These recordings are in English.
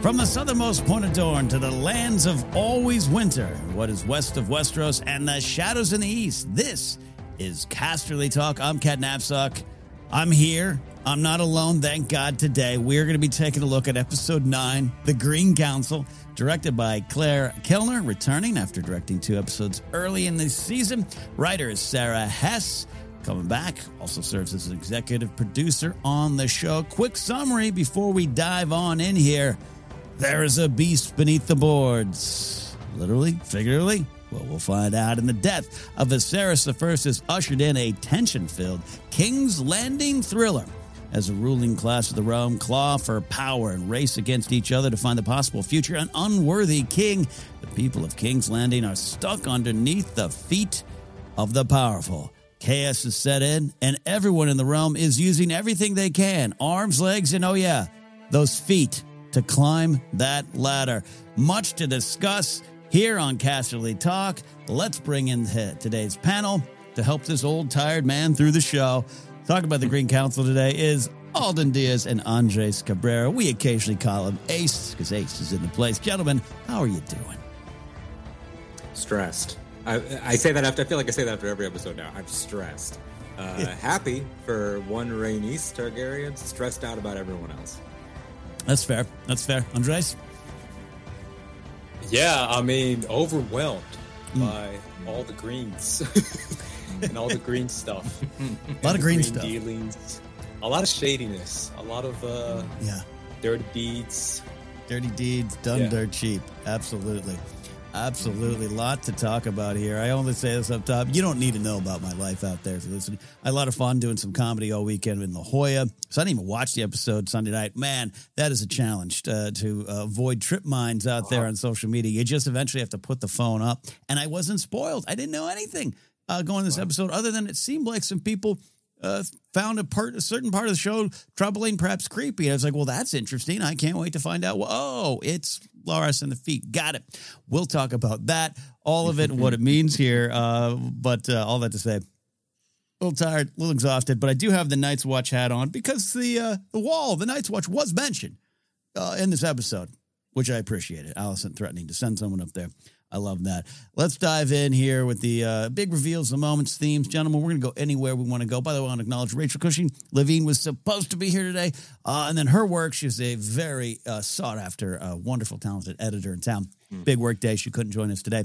From the southernmost point of Dorne to the lands of always winter, what is west of Westeros, and the shadows in the east, this is Casterly Talk. I'm Cat Knapsack. I'm here. I'm not alone, thank God, today. We're going to be taking a look at episode nine, The Green Council, directed by Claire Kilner, returning after directing two episodes early in the season. Writer is Sarah Hess. Coming back, also serves as an executive producer on the show. Quick summary before we dive on in here. There is a beast beneath the boards. Literally, figuratively. Well, we'll find out. And the death of Viserys I has ushered in a tension filled King's Landing thriller as the ruling class of the realm claw for power and race against each other to find the possible future. An unworthy king. The people of King's Landing are stuck underneath the feet of the powerful. Chaos is set in, and everyone in the realm is using everything they can arms, legs, and oh, yeah, those feet to climb that ladder. Much to discuss here on Casterly Talk. Let's bring in today's panel to help this old tired man through the show. Talking about the Green Council today is Alden Diaz and Andres Cabrera. We occasionally call him Ace because Ace is in the place. Gentlemen, how are you doing? Stressed. I, I, say that after, I feel like I say that after every episode now. I'm stressed. Uh. Happy for one Rhaenys Targaryen, stressed out about everyone else. That's fair. That's fair. Andres? Yeah, I mean, overwhelmed mm. by all the greens and all the green stuff. a lot of green, green, stuff. Dealings, a lot of shadiness, a lot of uh, yeah, dirty deeds. Dirty deeds done yeah. dirt cheap. Absolutely. Absolutely. A lot to talk about here. I only say this up top. You don't need to know about my life out there if you're listening. I had a lot of fun doing some comedy all weekend in La Jolla. So I didn't even watch the episode Sunday night. Man, that is a challenge uh, to uh, avoid trip mines out there on social media. You just eventually have to put the phone up. And I wasn't spoiled. I didn't know anything uh, going this episode other than it seemed like some people uh, found a part, a certain part of the show troubling, perhaps creepy. I was like, well, that's interesting. I can't wait to find out. Well, oh, it's Larys and the feet. Got it. We'll talk about that, all of it, what it means here. Uh, but uh, all that to say, a little tired, a little exhausted, but I do have the Night's Watch hat on because the uh, the wall, the Night's Watch, was mentioned uh, in this episode, which I appreciated. Alicent threatening to send someone up there. I love that. Let's dive in here with the uh, big reveals, the moments, themes. Gentlemen, we're going to go anywhere we want to go. By the way, I want to acknowledge Rachel Cushing. Levine was supposed to be here today. Uh, and then her work, she's a very uh, sought after, uh, wonderful, talented editor in town. Mm. Big work day. She couldn't join us today.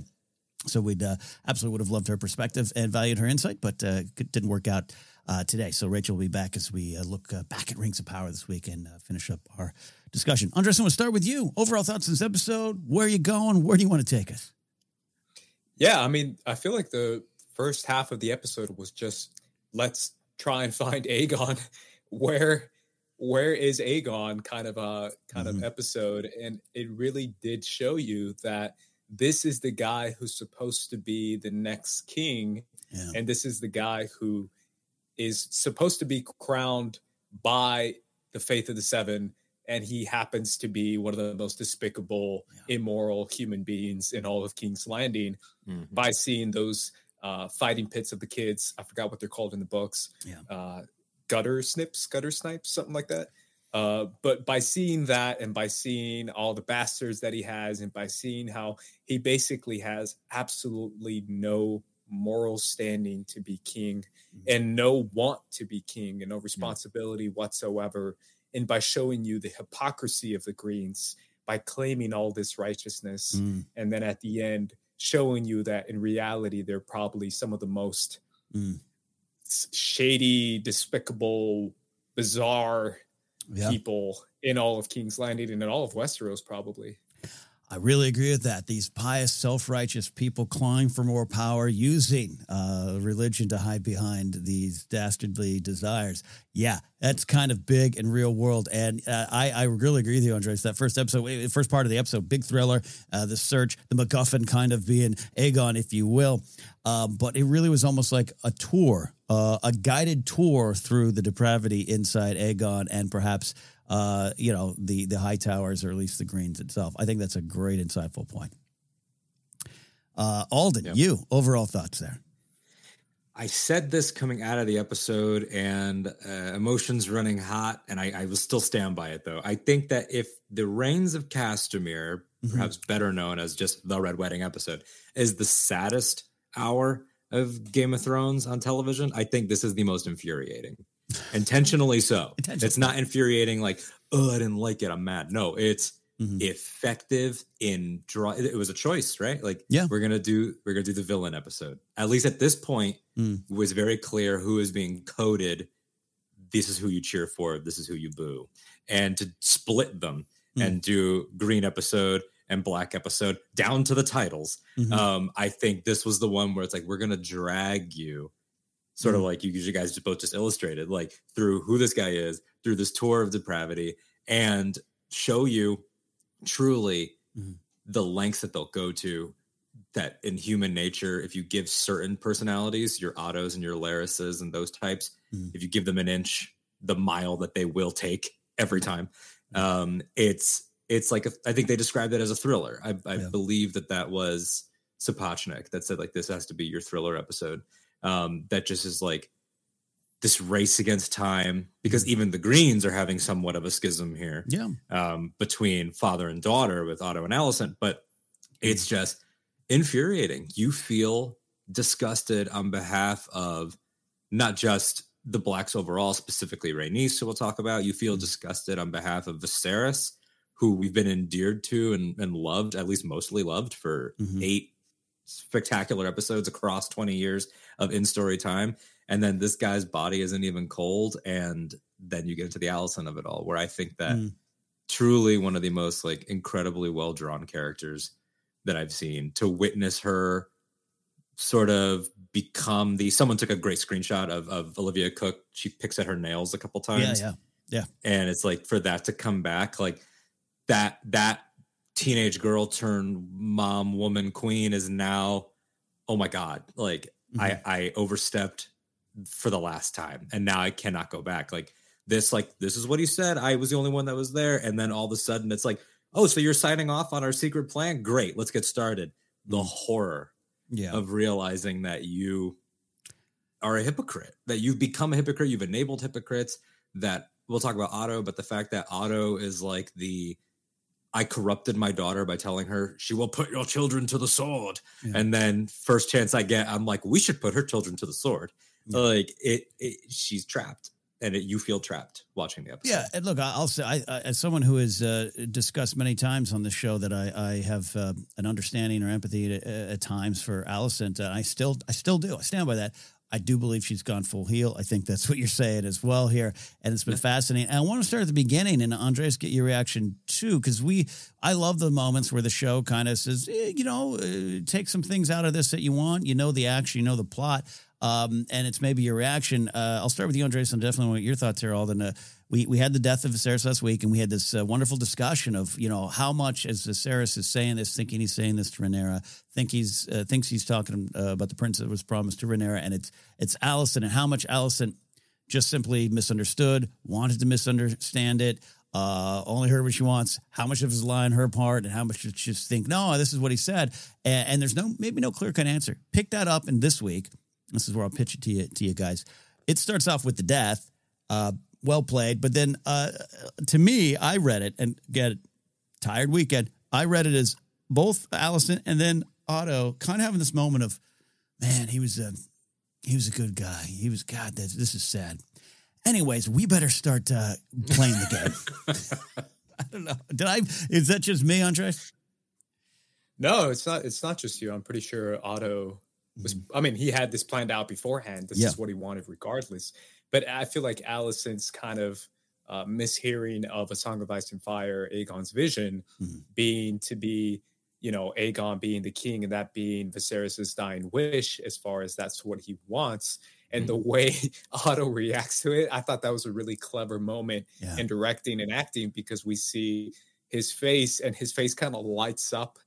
So we'd uh, absolutely would have loved her perspective and valued her insight, but uh, it didn't work out today. So Rachel will be back as we look back at Rings of Power this week and finish up our discussion. Andres, I'm going to start with you. Overall thoughts on this episode. Where are you going? Where do you want to take us? Yeah, I mean, I feel like the first half of the episode was just let's try and find Aegon. Where where is Aegon kind of a kind mm-hmm. of episode and it really did show you that this is the guy who's supposed to be the next king yeah. and this is the guy who is supposed to be crowned by the faith of the seven and he happens to be one of the most despicable, yeah. immoral human beings in all of King's Landing mm-hmm. by seeing those uh, fighting pits of the kids. I forgot what they're called in the books. Yeah. Uh, gutter snips, gutter snipes, something like that. Uh, but by seeing that and by seeing all the bastards that he has and by seeing how he basically has absolutely no moral standing to be king mm-hmm. and no want to be king and no responsibility yeah. whatsoever and by showing you the hypocrisy of the Greens by claiming all this righteousness mm. and then at the end showing you that in reality they're probably some of the most mm. shady despicable bizarre yeah. people in all of King's Landing and in all of Westeros, probably. I really agree with that. These pious, self righteous people clawing for more power, using uh, religion to hide behind these dastardly desires. Yeah, that's kind of big and real world. And uh, I, I really agree with you, Andres. That first episode, first part of the episode, big thriller, uh, the search, the MacGuffin kind of being Aegon, if you will. Um, but it really was almost like a tour, uh, a guided tour through the depravity inside Aegon and perhaps uh, you know, the the Hightowers or at least the greens itself. I think that's a great insightful point. Uh, Alden, you overall thoughts there? I said this coming out of the episode, and uh, emotions running hot, and I, I will still stand by it though. I think that if the rains of Castamere, mm-hmm. perhaps better known as just the Red Wedding episode, is the saddest hour of Game of Thrones on television, I think this is the most infuriating intentionally so. Intentionally. It's not infuriating like, oh, I didn't like it. I'm mad. No, it's mm-hmm. effective in draw. It was a choice, right? Like, yeah, we're gonna do we're gonna do the villain episode. At least at this point, mm. it was very clear who is being coded. This is who you cheer for. This is who you boo, and to split them mm. and do green episode and black episode down to the titles. Mm-hmm. Um, I think this was the one where it's like we're gonna drag you sort mm-hmm. of like you, you guys just both just illustrated, like through who this guy is, through this tour of depravity, and show you truly mm-hmm. the lengths that they'll go to. That in human nature, if you give certain personalities, your Ottos and your Larrises and those types, mm-hmm. if you give them an inch, the mile that they will take every time, mm-hmm. um, it's it's like a, I think they described it as a thriller. I, I yeah. believe that that was Sapochnik that said like this has to be your thriller episode um, that just is like this race against time because mm-hmm. even the Greens are having somewhat of a schism here. Yeah. Um, between father and daughter with Otto and Alicent, but it's mm-hmm. just infuriating. You feel disgusted on behalf of not just the blacks overall, specifically Rhaenys, who we'll talk about. You feel mm-hmm. disgusted on behalf of Viserys, who we've been endeared to and, and loved, at least mostly loved for mm-hmm. eight spectacular episodes across 20 years of in story time. And then this guy's body isn't even cold. And then you get into the Alicent of it all, where I think that mm. truly one of the most like incredibly well drawn characters that I've seen to witness her sort of become the someone took a great screenshot of, of Olivia Cooke. She picks at her nails a couple times. Yeah, yeah. Yeah. And it's like for that to come back, like that that teenage girl turned mom woman queen is now oh my god like mm-hmm. i i overstepped for the last time and now i cannot go back like this like this is what he said i was the only one that was there and then all of a sudden it's like oh so you're signing off on our secret plan great let's get started the mm-hmm. horror yeah. of realizing that you are a hypocrite that you've become a hypocrite you've enabled hypocrites that we'll talk about otto but the fact that otto is like the I corrupted my daughter by telling her she will put your children to the sword. Yeah. And then first chance I get, I'm like, we should put her children to the sword. Yeah. Like it, it, she's trapped, and it, you feel trapped watching the episode. Yeah, and look, I'll say, I, I, as someone who has uh, discussed many times on the show that I, I have uh, an understanding or empathy at, at times for Alicent, and I still, I still do. I stand by that. I do believe she's gone full heel. I think that's what you're saying as well here, and it's been fascinating. And I want to start at the beginning, and Andres, get your reaction too, because we, I love the moments where the show kind of says, eh, you know, uh, take some things out of this that you want. You know the action, you know the plot, um, and it's maybe your reaction. Uh, I'll start with you, Andres, and definitely want your thoughts here, Alden. Uh, we we had the death of Viserys last week, and we had this uh, wonderful discussion of you know how much as Viserys is saying this, thinking he's saying this to Rhaenyra, think he's uh, thinks he's talking uh, about the prince that was promised to Rhaenyra, and it's it's Alicent, and how much Alicent just simply misunderstood, wanted to misunderstand it, uh, only heard what she wants. How much of his lie on her part, and how much did she just think, no, this is what he said, and, and there's no maybe no clear cut answer. Pick that up in this week. This is where I'll pitch it to you to you guys. It starts off with the death. Uh, well played. But then uh, to me, I read it and get it, tired weekend. I read it as both Alicent and then Otto kind of having this moment of, man, he was a he was a good guy. He was God. This, this is sad. Anyways, we better start uh, playing the game. I don't know. Did I? Is that just me, Andre? No, it's not. It's not just you. I'm pretty sure Otto was. Mm-hmm. I mean, he had this planned out beforehand. This yeah. is what he wanted, regardless. But I feel like Alicent's kind of uh, mishearing of a Song of Ice and Fire, Aegon's vision Mhm. being to be, you know, Aegon being the king and that being Viserys's dying wish, as far as that's what he wants. And the way Otto reacts to it, I thought that was a really clever moment Yeah. in directing and acting because we see his face and his face kind of lights up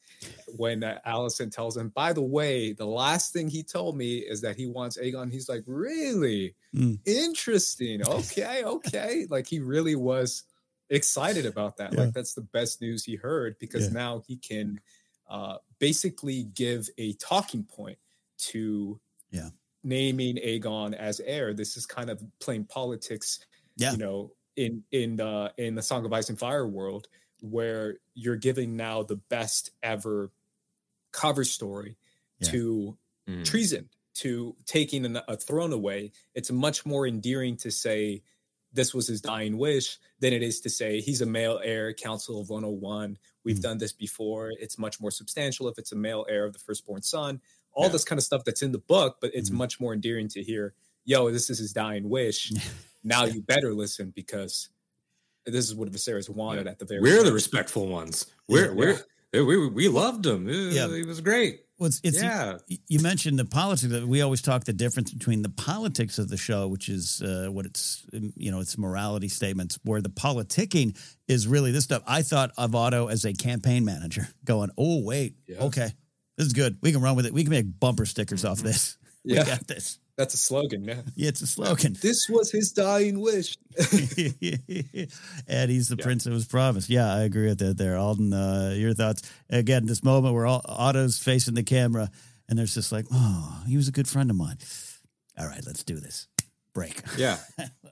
when uh, Alicent tells him, by the way, the last thing he told me is that he wants Aegon. He's like, really? Mm. Interesting. Okay, okay. like he really was excited about that. Yeah. Like that's the best news he heard because Yeah. now he can uh, basically give a talking point to Yeah. naming Aegon as heir. This is kind of playing politics, Yeah. you know, in in the in the Song of Ice and Fire world where you're giving now the best ever cover story Yeah. to Mm. treason, to taking an, a throne away. It's much more endearing to say this was his dying wish than it is to say he's a male heir, Council of 101. We've Mm. done this before. It's much more substantial if it's a male heir of the firstborn son. All Yeah. this kind of stuff that's in the book, but it's Mhm. much more endearing to hear, yo, this is his dying wish. now you better listen because this is what Viserys wanted at the very We're the respectful ones. We're Yeah. we're we, we we loved him. Uh, Yeah. he was great. Well, it's, it's yeah, y- you mentioned the politics. of it. We always talk the difference between the politics of the show, which is uh, what it's um, you know it's morality statements, where the politicking is really this stuff. I thought of Otto as a campaign manager, going, "Oh wait, Yeah. okay, this is good. We can run with it. We can make bumper stickers off this. We got this. That's a slogan, yeah. Yeah, it's a slogan." This was his dying wish. and he's the Yeah. prince that was promised. Yeah, I agree with that there. Alden, uh, your thoughts? Again, this moment where all, Otto's facing the camera and there's just like, oh, he was a good friend of mine. All right, let's do this. Break. yeah,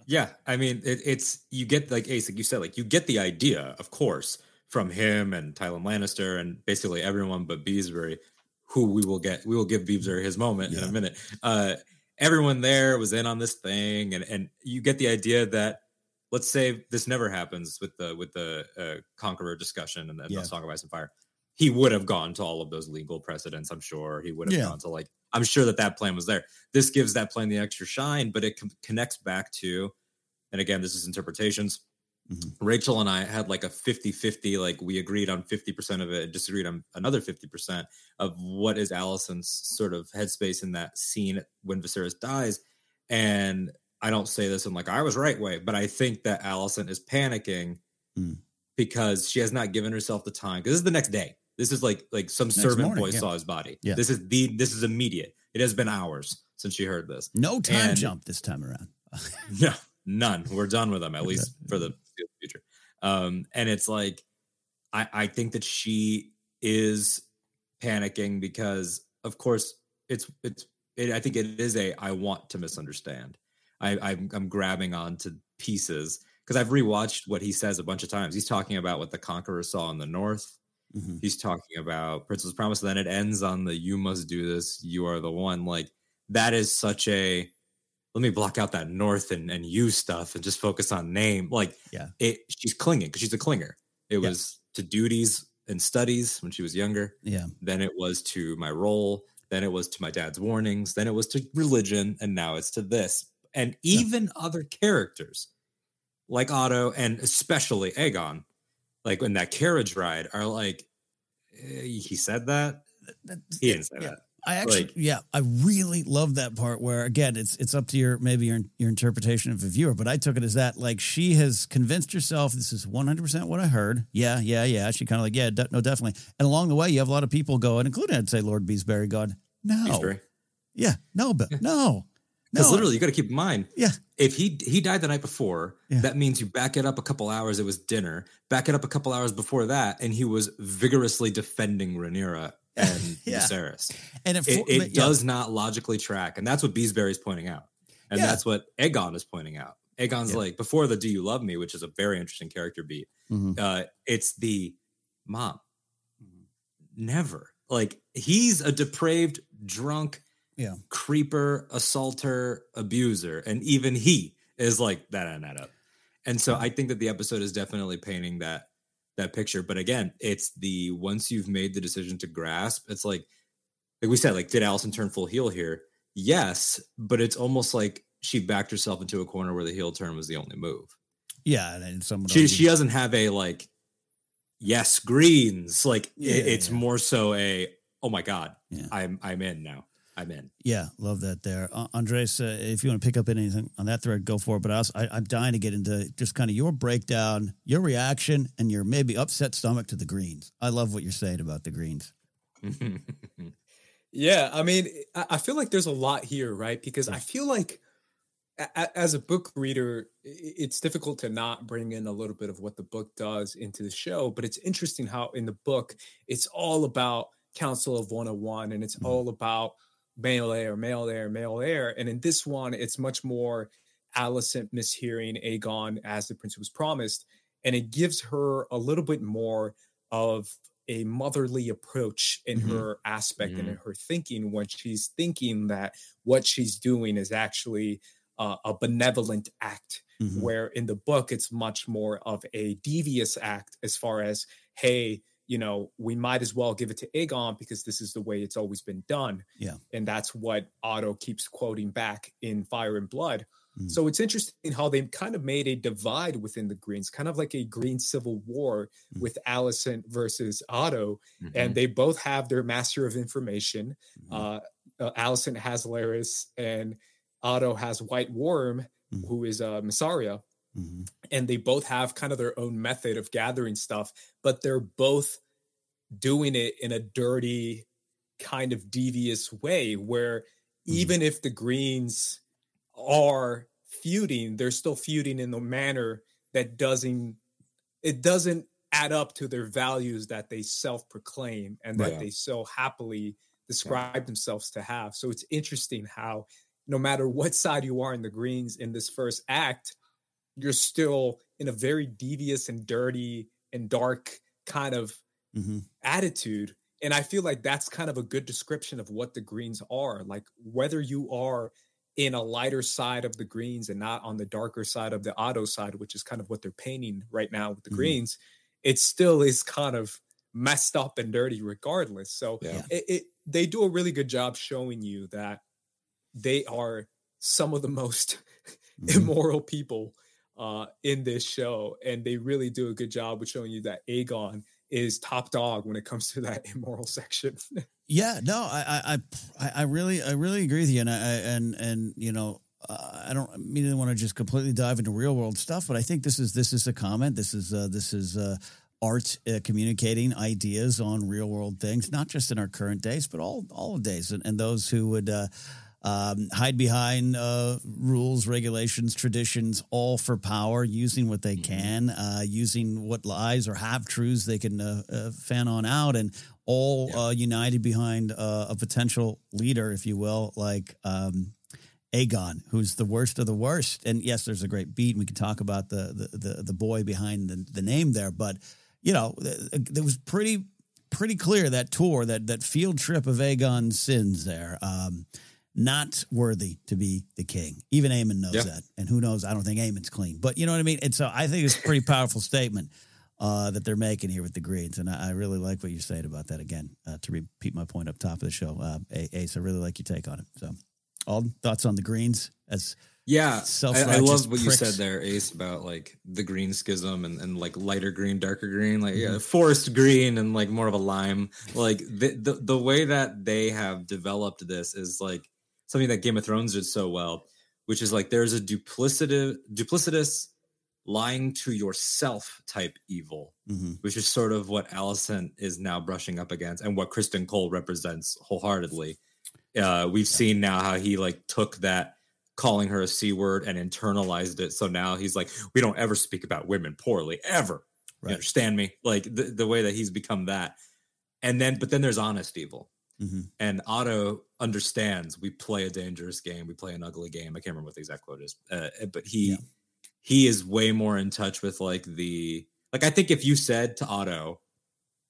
yeah. I mean, it, it's you get like Ace, like you said, like you get the idea, of course, from him and Tywin Lannister and basically everyone but Beesbury, who we will get. We will give Beesbury his moment in a minute. Uh, everyone there was in on this thing, and and you get the idea that let's say this never happens with the with the uh, Conqueror discussion and the, Yeah. the Song of Ice and Fire. He would have gone to all of those legal precedents. I'm sure he would have Yeah. gone to like. I'm sure that that plan was there. This gives that plan the extra shine, but it con- connects back to, and again, this is interpretations. Mhm. Rachel and I had like a 50 50, like we agreed on 50% of it and disagreed on another 50% of what is Alicent's sort of headspace in that scene when Viserys dies. And I don't say this in like I was right way, but I think that Alicent is panicking Mm. because she has not given herself the time. Because this is the next day. This is like like some Next servant morning, boy yeah. saw his body. Yeah. This is the this is immediate. It has been hours since she heard this. No time And- jump this time around. No, none. We're done with them, at least for the future. Um, and it's like, I, I think that she is panicking because, of course, it's it's. It, I think it is a. I want to misunderstand. I, I'm I'm grabbing onto pieces because I've rewatched what he says a bunch of times. He's talking about what the conqueror saw in the north. Mhm. He's talking about Princess Promise. Then it ends on the "You must do this. You are the one." Like that is such a let me block out that north and, and you stuff and just focus on name like Yeah. it she's clinging because she's a clinger it Yeah. was to duties and studies when she was younger Yeah. then it was to my role then it was to my dad's warnings then it was to religion and now it's to this and Yeah. even other characters like otto and especially aegon like in that carriage ride are like eh, he said that he didn't say yeah. that I actually, Like- yeah, I really love that part where again, it's it's up to your maybe your your interpretation of the viewer, but I took it as that like she has convinced herself this is one hundred percent what I heard. Yeah, yeah, yeah. She kind of like yeah, de- no, definitely. And along the way, you have a lot of people going, including I'd say Lord Beesbury, going, no, Beesbury. yeah, no, but Yeah. no, Because no, literally, you got to keep in mind, Yeah. if he he died the night before, Yeah. that means you back it up a couple hours. It was dinner. Back it up a couple hours before that, and he was vigorously defending Rhaenyra and Yeah. Viserys. and It, it, it yeah, does not logically track, and that's what Beesbury's pointing out, and Yeah. that's what Aegon is pointing out. Aegon's Yeah. like before the "Do you love me," which is a very interesting character beat. Mhm. Uh, it's the mom. Mhm. Never like he's a depraved, drunk, Yeah. creeper, assaulter, abuser, and even he is like that and that up. And so I think that the episode is definitely painting that that picture. But again, it's the once you've made the decision to grasp, it's like like we said, like did Alicent turn full heel here? Yes, but it's almost like she backed herself into a corner where the heel turn was the only move. Yeah, and someone she she doesn't have a like yes greens like Yeah, it, it's yeah. more so a oh my god Yeah. I'm I'm in now I'm in. Yeah, love that there. Uh, Andres, uh, if you want to pick up anything on that thread, go for it. But I, also, I, I'm dying to get into just kind of your breakdown, your reaction, and your maybe upset stomach to the greens. I love what you're saying about the greens. Yeah, I mean, I I feel like there's a lot here, right? Because I feel like a- a- as a book reader, it's difficult to not bring in a little bit of what the book does into the show. But it's interesting how in the book, it's all about Council of 101 and it's Mhm. all about male heir, male heir, male heir. And in this one, it's much more Alicent mishearing Aegon as the prince was promised. And it gives her a little bit more of a motherly approach in Mhm. her aspect and in her thinking when she's thinking that what she's doing is actually uh, a benevolent act Mhm. where in the book it's much more of a devious act as far as hey you know we might as well give it to aegon because this is the way it's always been done Yeah. and that's what otto keeps quoting back in fire and blood Mm. so it's interesting how they kind of made a divide within the greens kind of like a green civil war Mm. with Alicent versus otto Mhm. and they both have their master of information Mhm. uh, uh alicent has larys and otto has white worm Mhm. who is uh Mysaria Mhm. and they both have kind of their own method of gathering stuff, but they're both doing it in a dirty, kind of devious way where even if the Greens are feuding, they're still feuding in the manner that doesn't it doesn't add up to their values that they self-proclaim and that Right. they so happily describe themselves to have. So it's interesting how no matter what side you are in the Greens in this first act, you're still in a very devious and dirty and dark kind of Mhm. attitude. And I feel like that's kind of a good description of what the Greens are. Like whether you are in a lighter side of the Greens and not on the darker side of the Otto side, which is kind of what they're painting right now with the Mhm. Greens, it still is kind of messed up and dirty regardless. So Yeah. it, it they do a really good job showing you that they are some of the most Mhm. immoral people uh, in this show, and they really do a good job with showing you that Aegon is top dog when it comes to that immoral section. Yeah, no, I, I, I, really, I really agree with you, and I, I and and you know, uh, I don't immediately want to just completely dive into real world stuff, but I think this is this is a comment. This is uh, this is uh, art uh, communicating ideas on real world things, not just in our current days, but all all days, and, and those who would. Uh, um, hide behind uh, rules, regulations, traditions, all for power, using what they can, uh, using what lies or half truths they can uh, uh, fan on out, and all uh, united behind uh, a potential leader, if you will, like um, Aegon, who's the worst of the worst. And yes, there's a great beat. And we can talk about the the the, the boy behind the, the name there, but you know, it was pretty pretty clear that tour, that that field trip of Aegon's sins there. Um, not worthy to be the king. Even Aemon knows that, and who knows? I don't think Aemon's clean, but you know what I mean. And so I think it's a pretty powerful statement uh, that they're making here with the Greens, and I, I really like what you're saying about that. Again, uh, to repeat my point up top of the show, uh, Ace, I really like your take on it. So, all thoughts on the Greens as Yeah, I, I love what you said there, Ace, about like the green schism and, and like lighter green, darker green, like Mm-hmm. yeah, forest green and like more of a lime. Like the, the the way that they have developed this is like something that Game of Thrones did so well, which is like there's a duplicitous, duplicitous, lying to yourself type evil, Mhm. which is sort of what Alicent is now brushing up against, and what Criston Cole represents wholeheartedly. Uh, we've seen now how he like took that calling her a c word and internalized it. So now he's like, we don't ever speak about women poorly ever. Right. You understand me? Like the, the way that he's become that. And then, but then there's honest evil. Mhm. And Otto understands we play a dangerous game, we play an ugly game. I can't remember what the exact quote is, uh, but he Yeah. he is way more in touch with like the like. I think if you said to Otto,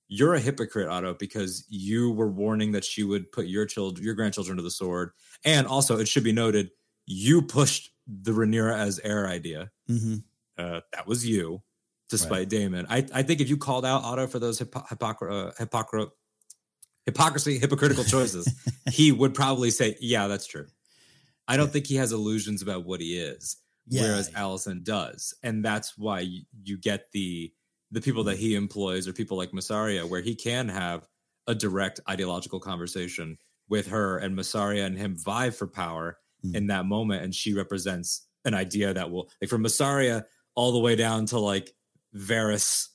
"You're a hypocrite, Otto," because you were warning that she would put your children, your grandchildren to the sword, and also it should be noted you pushed the Rhaenyra as heir idea. Mhm. Uh, that was you, despite Daemon. I, I think if you called out Otto for those hypo- hypocr- uh, hypocr- hypocrisy, hypocritical choices, he would probably say, "Yeah, that's true." I don't think he has illusions about what he is, yeah. whereas Alicent does, and that's why you, you get the the people that he employs or people like Mysaria, where he can have a direct ideological conversation with her, and Mysaria and him vie for power mm. in that moment, and she represents an idea that will like from Mysaria all the way down to like Varys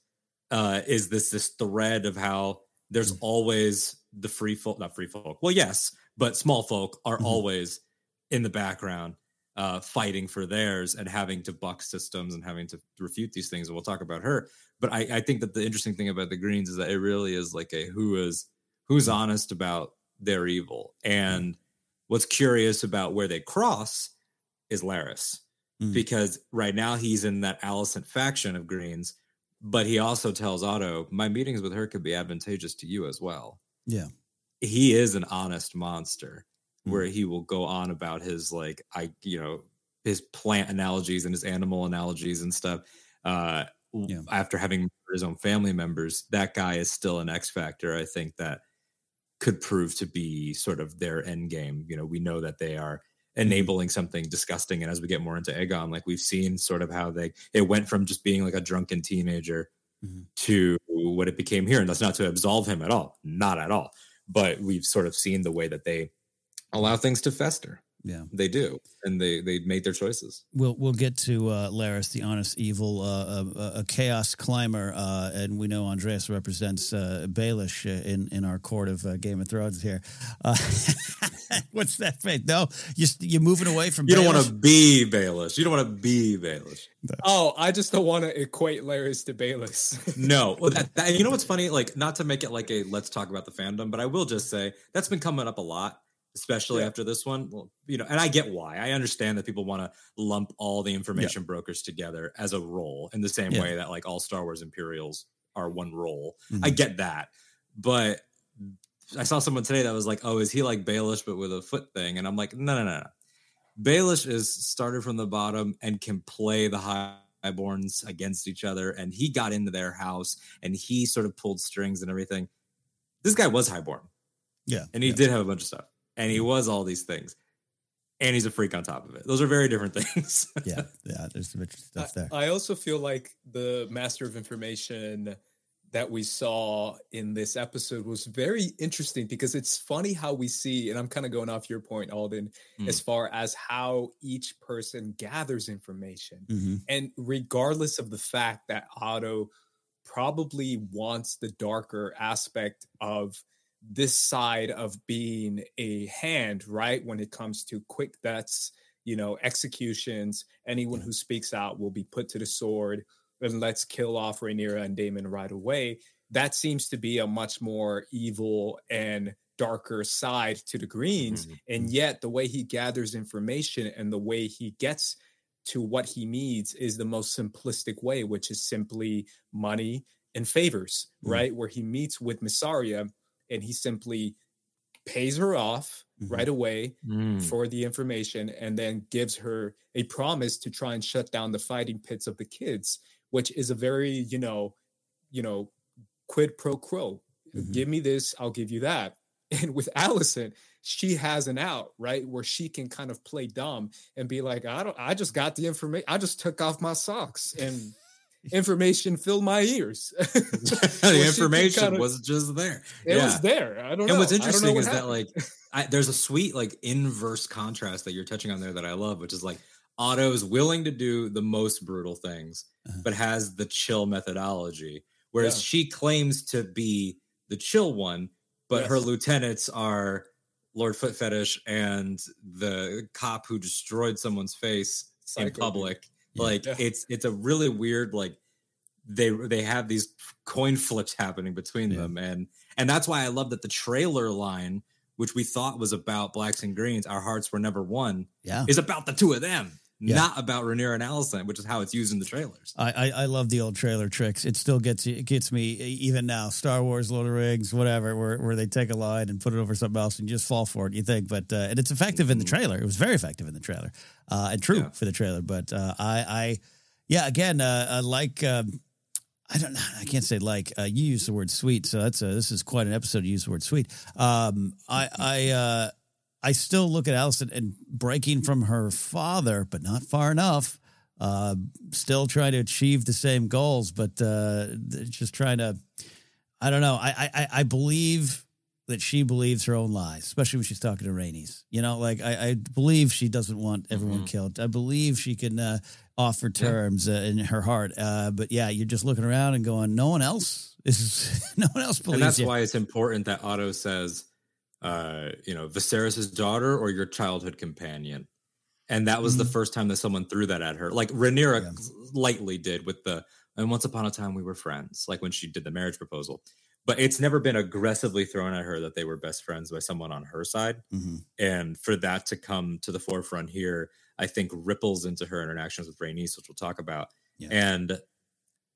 uh, is this this thread of how there's mm. always the free folk, not free folk. Well, yes, but small folk are mm-hmm. always in the background uh, fighting for theirs and having to buck systems and having to refute these things. And we'll talk about her. But I, I think that the interesting thing about the Greens is that it really is like a who is who's honest about their evil. Mm. And what's curious about where they cross is Larys. Mm. Because right now he's in that Alicent faction of Greens, but he also tells Otto, my meetings with her could be advantageous to you as well. Yeah. He is an honest monster mm. where he will go on about his like I you know his plant analogies and his animal analogies and stuff. Uh yeah. after having his own family members, that guy is still an X factor. I think that could prove to be sort of their end game. You know, we know that they are mm-hmm. enabling something disgusting. And as we get more into Aegon, like we've seen sort of how they it went from just being like a drunken teenager mm-hmm. to what it became here. And that's not to absolve him at all, not at all. But we've sort of seen the way that they allow things to fester. Yeah, they do, and they they made their choices. We'll we'll get to uh, Larys, the honest evil, uh, uh, a chaos climber, uh, and we know Andreas represents uh, Baelish uh, in in our court of uh, Game of Thrones here. Uh what's that face? No, you you're moving away from. You Baelish? don't want to be Baelish. You don't want to be Baelish. No. Oh, I just don't want to equate Larys to Baelish. no, well, that, that, you know what's funny? Like, not to make it like a let's talk about the fandom, but I will just say that's been coming up a lot especially yeah. after this one. Well, you know, and I get why. I understand that people want to lump all the information yeah. brokers together as a role in the same yeah. way that like all Star Wars Imperials are one role. Mm-hmm. I get that. But I saw someone today that was like, "Oh, is he like Baelish but with a foot thing?" And I'm like, "No, no, no, no. Baelish is started from the bottom and can play the high highborns against each other and he got into their house and he sort of pulled strings and everything. This guy was highborn. Yeah. And he yeah. did have a bunch of stuff and he was all these things and he's a freak on top of it. Those are very different things. yeah, yeah. There's some interesting stuff there. I, I, also feel like the master of information that we saw in this episode was very interesting because it's funny how we see, and I'm kind of going off your point, Alden, mm. as far as how each person gathers information, mm-hmm. and regardless of the fact that Otto probably wants the darker aspect of this side of being a hand, right? When it comes to quick deaths, you know, executions, anyone who speaks out will be put to the sword and let's kill off Rhaenyra and Daemon right away. That seems to be a much more evil and darker side to the Greens. Mm-hmm. And mm-hmm. yet, the way he gathers information and the way he gets to what he needs is the most simplistic way, which is simply money and favors, mm-hmm. right? Where he meets with Mysaria and he simply pays her off mm-hmm. right away mm. for the information and then gives her a promise to try and shut down the fighting pits of the kids which is a very you know you know quid pro quo mm-hmm. give me this i'll give you that and with alicent she has an out right where she can kind of play dumb and be like i don't i just got the information i just took off my socks and information filled my ears. the information kind of, was just there. It yeah. was there. I don't know. And what's interesting what is happened. that like I, there's a sweet like inverse contrast that you're touching on there that I love, which is like Otto is willing to do the most brutal things, uh-huh. but has the chill methodology. Whereas yeah. she claims to be the chill one, but yes. her lieutenants are Lord Foot Fetish and the cop who destroyed someone's face Psycho in public. Like yeah. it's it's a really weird like they they have these coin flips happening between yeah. them and and that's why I love that the trailer line which we thought was about blacks and greens our hearts were never one yeah is about the two of them yeah. not about Rhaenyra and Alicent, which is how it's used in the trailers. I, I, I love the old trailer tricks. It still gets it gets me even now. Star Wars, Lord of Rings, whatever, where, where they take a line and put it over something else and you just fall for it. You think, but uh, and it's effective in the mm-hmm. trailer. It was very effective in the trailer, uh, and true yeah. for the trailer. But uh, I, I, yeah, again, uh, I like. Um, I don't know. I can't say like uh, you use the word sweet, so that's a, this is quite an episode. to use the word sweet. Um, I I uh, I still look at Alicent and breaking from her father, but not far enough. uh, still trying to achieve the same goals, but uh, just trying to. I don't know. I, I I believe that she believes her own lies, especially when she's talking to Rhaenys. You know, like I, I believe she doesn't want everyone mm-hmm. killed. I believe she can uh, offer terms yeah. uh, in her heart. Uh, but yeah, you're just looking around and going, no one else is, no one else believes. And that's you. why it's important that Otto says, uh, you know, Viserys's daughter or your childhood companion. And that was mm-hmm. the first time that someone threw that at her, like Rhaenyra yeah. lightly did with the. And once upon a time we were friends, like when she did the marriage proposal but it's never been aggressively thrown at her that they were best friends by someone on her side. Mm-hmm. And for that to come to the forefront here, I think ripples into her interactions with Rhaenys, which we'll talk about. Yeah. And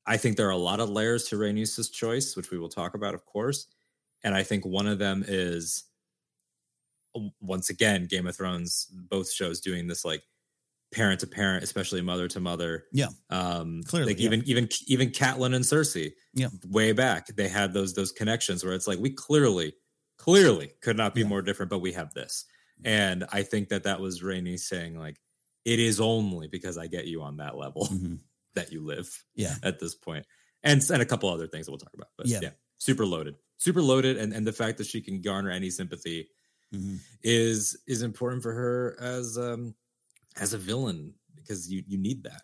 I think there are a lot of layers to Rhaenys' choice, which we will talk about, of course. And I think one of them is once again, Game of Thrones, both shows doing this like parent to parent, especially mother to mother. Yeah. Um clearly like yeah. even even even Catelyn and Cersei. Yeah. Way back. They had those those connections where it's like we clearly, clearly could not be yeah. more different, but we have this. And I think that that was Rhaenys saying like, it is only because I get you on that level mm-hmm. that you live. Yeah. At this point. And and a couple other things that we'll talk about. But yeah, yeah super loaded. Super loaded. And and the fact that she can garner any sympathy mm-hmm. is is important for her as um as a villain because you you need that.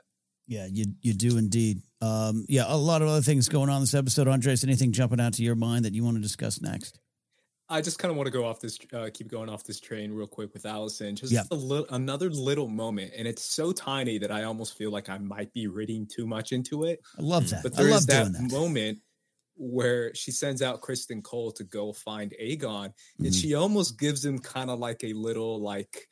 Yeah, you you do indeed. Um, yeah, a lot of other things going on this episode. Andres, anything jumping out to your mind that you want to discuss next? I just kind of want to go off this, uh, keep going off this train real quick with Alicent. Just yeah. a little, another little moment, and it's so tiny that I almost feel like I might be reading too much into it. I love that. But there is that, that, moment where she sends out Criston Cole to go find Aegon, mm-hmm. and she almost gives him kind of like a little like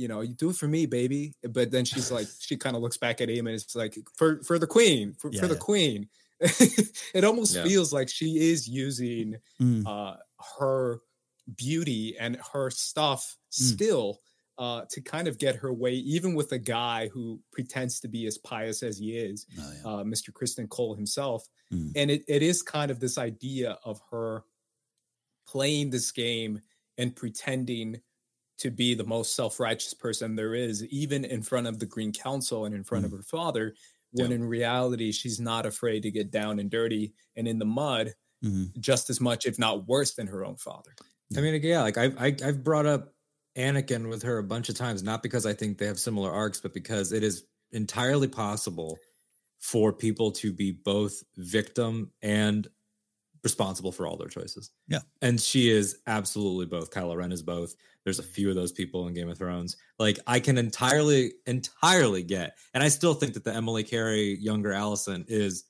you know, you do it for me, baby. But then she's like, she kind of looks back at him and it's like, for for the queen, for, yeah, for the yeah. queen. it almost yeah. feels like she is using mm. uh, her beauty and her stuff mm. still uh, to kind of get her way, even with a guy who pretends to be as pious as he is, oh, yeah. uh, Mr. Criston Cole himself. Mm. And it, it is kind of this idea of her playing this game and pretending to be the most self-righteous person there is even in front of the green council and in front mm. of her father when yeah. in reality she's not afraid to get down and dirty and in the mud mm-hmm. just as much if not worse than her own father i mean yeah like I've, I, have i have brought up anakin with her a bunch of times not because i think they have similar arcs but because it is entirely possible for people to be both victim and responsible for all their choices. Yeah. And she is absolutely both. Kylo Ren is both. There's a few of those people in Game of Thrones. Like I can entirely, entirely get, and I still think that the Emily Carey younger Alicent is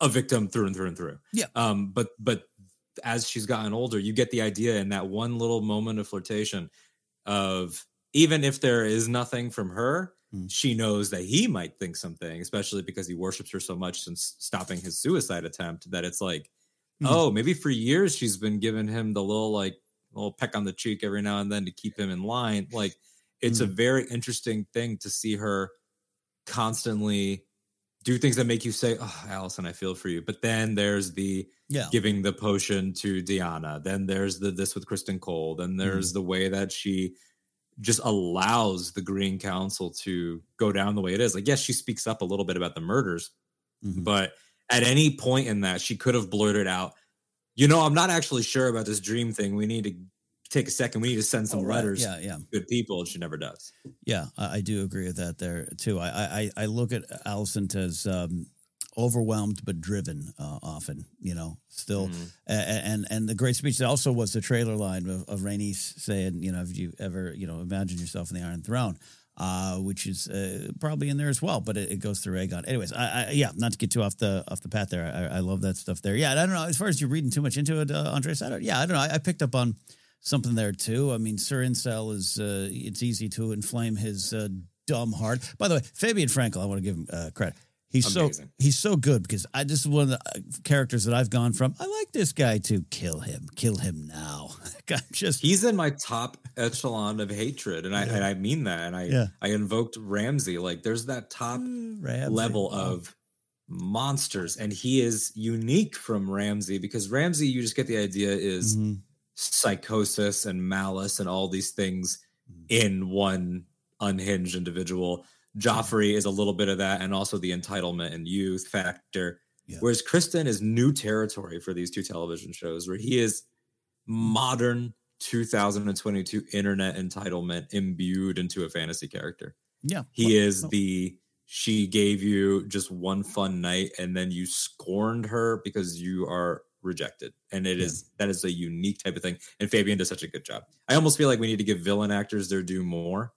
a victim through and through and through. Yeah. Um, but but as she's gotten older, you get the idea in that one little moment of flirtation of even if there is nothing from her, mm. she knows that he might think something, especially because he worships her so much since stopping his suicide attempt, that it's like, mm. oh, maybe for years she's been giving him the little like little peck on the cheek every now and then to keep him in line. Like it's mm. a very interesting thing to see her constantly do things that make you say, "Oh, Alicent, I feel for you." But then there's the yeah. giving the potion to Dyana. Then there's the this with Criston Cole. Then there's mm. the way that she just allows the Green Council to go down the way it is. Like, yes, she speaks up a little bit about the murders, mm-hmm. but at any point in that, she could have blurted out, you know, I'm not actually sure about this dream thing. We need to take a second. We need to send some oh, right. letters. Yeah, yeah. Good people. And she never does. Yeah, I, I, do agree with that there too. I I, I look at Alicent as um, overwhelmed but driven uh, often. You know, still, mm-hmm. and and the great speech that also was the trailer line of, of Rhaenys saying, you know, have you ever you know imagined yourself in the Iron Throne? uh, which is uh, probably in there as well, but it, it goes through Aegon. Anyways, I, I, yeah, not to get too off the off the path there. I, I, love that stuff there. Yeah, I don't know. As far as you reading too much into it, uh, Andres, I don't. Yeah, I don't know. I, I picked up on something there too. I mean, Sir Incel is. Uh, it's easy to inflame his uh, dumb heart. By the way, Fabien Frankel, I want to give him uh, credit. He's Amazing. so he's so good because I this is one of the uh, characters that I've gone from. I like this guy to kill him, kill him now. i just he's in my top echelon of hatred, and I and I mean that. And I yeah. I invoked Ramsay. Like there's that top uh, level of monsters, and he is unique from Ramsay because Ramsay, you just get the idea is mm-hmm. Psychosis and malice and all these things mm-hmm. in one unhinged individual. Joffrey is a little bit of that, and also the entitlement and youth factor. Yeah. Whereas Criston is new territory for these two television shows, where he is modern 2022 internet entitlement imbued into a fantasy character. Yeah. He Well, is no. the she gave you just one fun night and then you scorned her because you are rejected. And it Yeah. is that is a unique type of thing. And Fabien does such a good job. I almost feel like we need to give villain actors their due more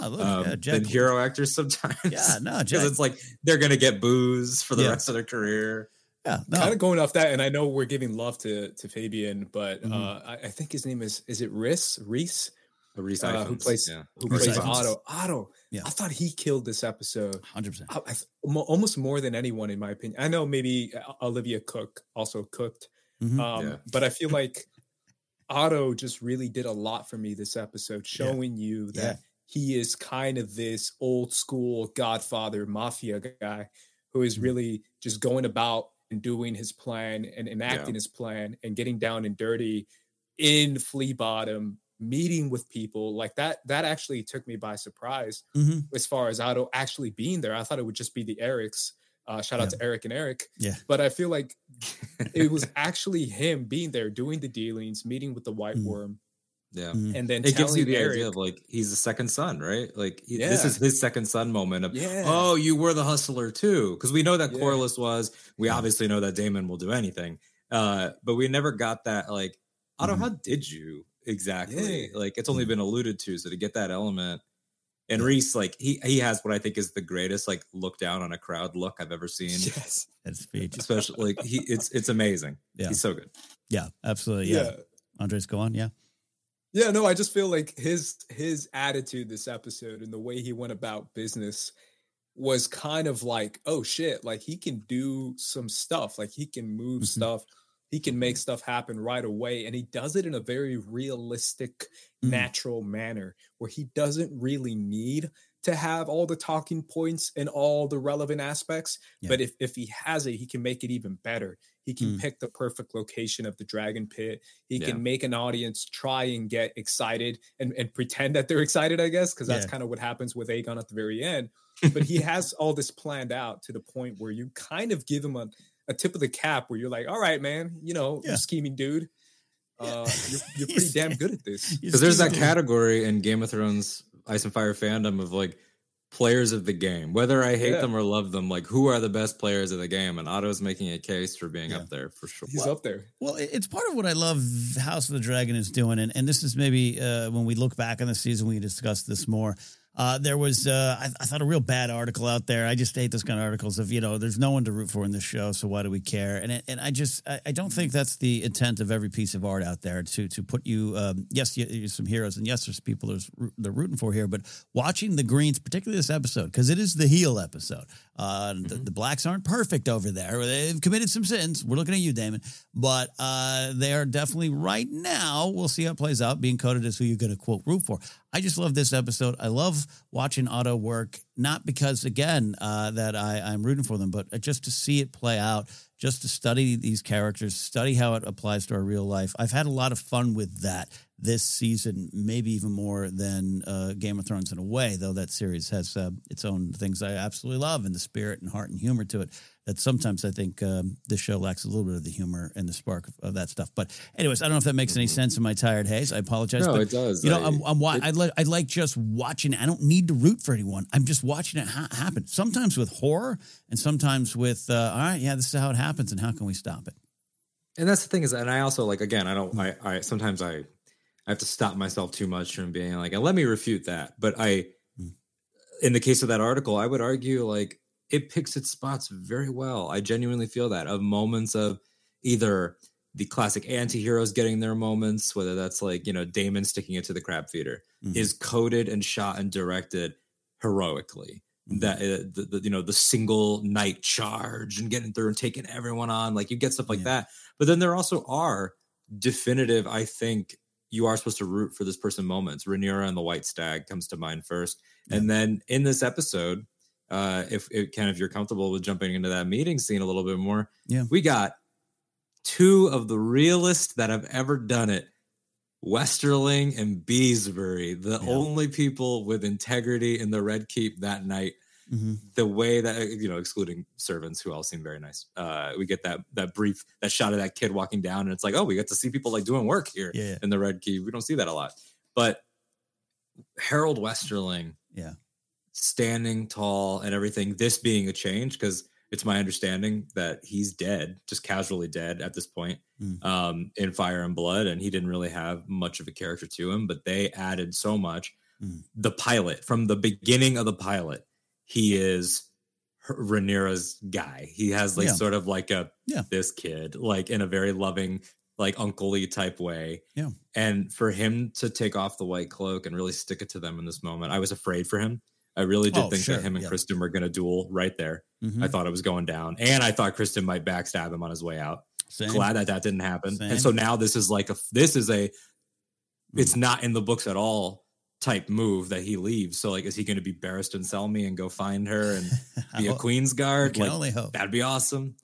Oh, look, um, yeah, Jack- than hero actors sometimes. Yeah, no, because it's like they're gonna get booze for the Yeah. rest of their career. Yeah, no. Kind of going off that, and I know we're giving love to to Fabien, but Mhm. uh, I, I think his name is is it Riss Rhys Rhys uh, who plays yeah. who Rhys plays Otto. Otto, Yeah. I thought he killed this episode. hundred percent. I, I, almost more than anyone, in my opinion. I know maybe uh, Olivia Cooke also cooked, Mhm. um, Yeah. but I feel like Otto just really did a lot for me this episode, showing you that Yeah. he is kind of this old school Godfather mafia guy who is Mhm. really just going about and doing his plan and enacting his plan and getting down and dirty in Flea Bottom, meeting with people like that. That actually took me by surprise Mhm. as far as Otto actually being there. I thought it would just be the Erics. Uh, shout out Yeah. to Eric and Eric. Yeah. But I feel like it was actually him being there, doing the dealings, meeting with the White Mm. Worm, Yeah. Mhm. and then It gives you the Eric, idea of like he's the second son, right? Like he, this is his second son moment of Yeah. oh, you were the hustler too, because we know that Yeah. Corlys was. We Yeah. obviously know that Daemon will do anything, uh, but we never got that like Otto. Mhm. How did you exactly? Yeah. Like it's only been alluded to, so to get that element. And Yeah. Rhys, like he he has what I think is the greatest like look down on a crowd look I've ever seen. yes, That speech. Especially like he, it's it's amazing. Yeah. He's so good. Yeah, absolutely. yeah. Yeah. Andres, go on. Yeah. Yeah, no, I just feel like his his attitude this episode and the way he went about business was kind of like, oh shit, like he can do some stuff, like he can move Mhm. stuff, he can make stuff happen right away, and he does it in a very realistic, Mhm. natural manner where he doesn't really need to have all the talking points and all the relevant aspects. Yeah. But if if he has it, he can make it even better. He can Mm. pick the perfect location of the dragon pit. He Yeah. can make an audience try and get excited and, and pretend that they're excited, I guess, because that's Yeah. kind of what happens with Aegon at the very end. But he has all this planned out to the point where you kind of give him a, a tip of the cap where you're like, all right, man, you know, Yeah. you scheming dude. Uh, you're, you're pretty damn good at this. Because there's that category in Game of Thrones Ice and Fire fandom of like players of the game. Whether I hate Yeah. them or love them, like who are the best players of the game? And Otto's making a case for being Yeah. up there for sure. He's up there. Well, it's part of what I love House of the Dragon is doing, and, and this is maybe uh, when we look back on the season, we can discuss this more. Uh, there was, uh, I, I thought, a real bad article out there. I just hate those kind of articles of, you know, there's no one to root for in this show, so why do we care? And it, and I just, I, I don't think that's the intent of every piece of art out there to to put you. Um, yes, you, you're some heroes, and yes, there's people there's they're rooting for here, but watching the Greens, particularly this episode, because it is the heel episode. Uh, the, the blacks aren't perfect over there. They've committed some sins. We're looking at you, Daemon, but uh, they are definitely right now. We'll see how it plays out. Being coded as who you're going to quote root for. I just love this episode. I love watching Otto work, not because again uh, that I, I'm rooting for them, but just to see it play out, just to study these characters, study how it applies to our real life. I've had a lot of fun with that this season, maybe even more than uh, Game of Thrones in a way, though that series has uh, its own things I absolutely love and the spirit and heart and humor to it. That sometimes I think um, this show lacks a little bit of the humor and the spark of, of that stuff. But, anyways, I don't know if that makes any sense in my tired haze. I apologize. No, but it does. you know, I- I'm, I'm wa- it- I like I like just watching. I don't need to root for anyone. I'm just watching it ha- happen. Sometimes with horror, and sometimes with uh, all right, yeah, this is how it happens, and how can we stop it? and that's the thing is, and I also like again, I don't, I, I sometimes I, I have to stop myself too much from being like, and let me refute that. But I, Mm. in the case of that article, I would argue like it picks its spots very well. I genuinely feel that of moments of either the classic anti-heroes getting their moments, whether that's like you know Daemon sticking it to the crab feeder, Mhm. is coded and shot and directed heroically. Mhm. That uh, the, the you know the single night charge and getting through and taking everyone on, like you get stuff like Yeah. that. But then there also are definitive, I think you are supposed to root for this person moments. Rhaenyra and the White Stag comes to mind first, and then in this episode, uh, if it kind of you're comfortable with jumping into that meeting scene a little bit more, Yeah. we got two of the realest that have ever done it Westerling and Beesbury, the Yeah. only people with integrity in the Red Keep that night. Hmm The way that you know, excluding servants who all seem very nice, uh, we get that that brief that shot of that kid walking down, and it's like, oh, we get to see people like doing work here Yeah. in the Red Keep. We don't see that a lot, but Harold Westerling, Yeah. standing tall and everything. This being a change because it's my understanding that he's dead, just casually dead at this point Mm. um, in Fire and Blood, and he didn't really have much of a character to him. But they added so much. Mm. The pilot from the beginning of the pilot, he is Rhaenyra's guy. He has like Yeah. sort of like a Yeah. this kid, like in a very loving, like uncle type way. Yeah. And for him to take off the white cloak and really stick it to them in this moment, I was afraid for him. I really did Oh, think sure, that him and yeah. Criston were going to duel right there. Mhm. I thought it was going down, and I thought Criston might backstab him on his way out. Same. Glad that that didn't happen. Same. And so now this is like a this is a Mm. it's not in the books at all type move that he leaves. So like, is he going to be Barristan Selmy and go find her and be a Queen's Guard? Like only hope. that'd be awesome.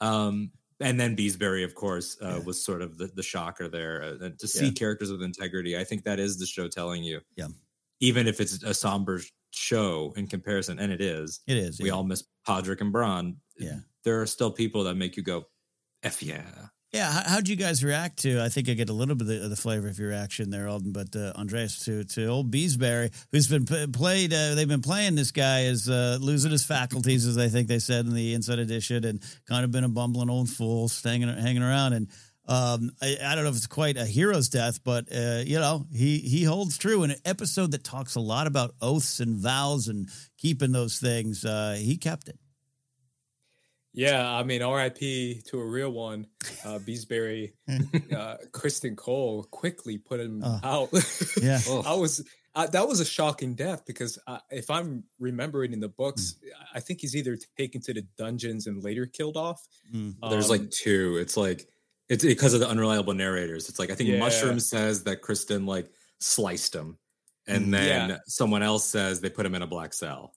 Um, and then Beesbury, of course, uh, Yeah. was sort of the, the shocker there. Uh, to see Yeah. characters with integrity, I think that is the show telling you. Yeah. Even if it's a somber show in comparison, and it is, It is. we yeah. all miss Podrick and Bronn. Yeah. There are still people that make you go, F yeah. Yeah, how, how'd you guys react to? I think I get a little bit of the, of the flavor of your reaction there, Alden. But uh, Andreas to to old Beesbury, who's been p- played, uh, they've been playing this guy as uh, losing his faculties, as I think they said in the Inside Edition, and kind of been a bumbling old fool, hanging hanging around. And um, I, I don't know if it's quite a hero's death, but uh, you know he he holds true. In an episode that talks a lot about oaths and vows and keeping those things, uh, he kept it. Yeah, I mean, R.I.P. to a real one. Uh, Beesbury, uh, Criston Cole quickly put him Oh. out. Yeah. I was uh, that was a shocking death because uh, if I'm remembering in the books, I think he's either taken to the dungeons and later killed off. Mm. There's Um, like two. It's like it's because of the unreliable narrators. It's like I think Yeah. Mushroom says that Criston like sliced him, and Mm. then Yeah. someone else says they put him in a black cell.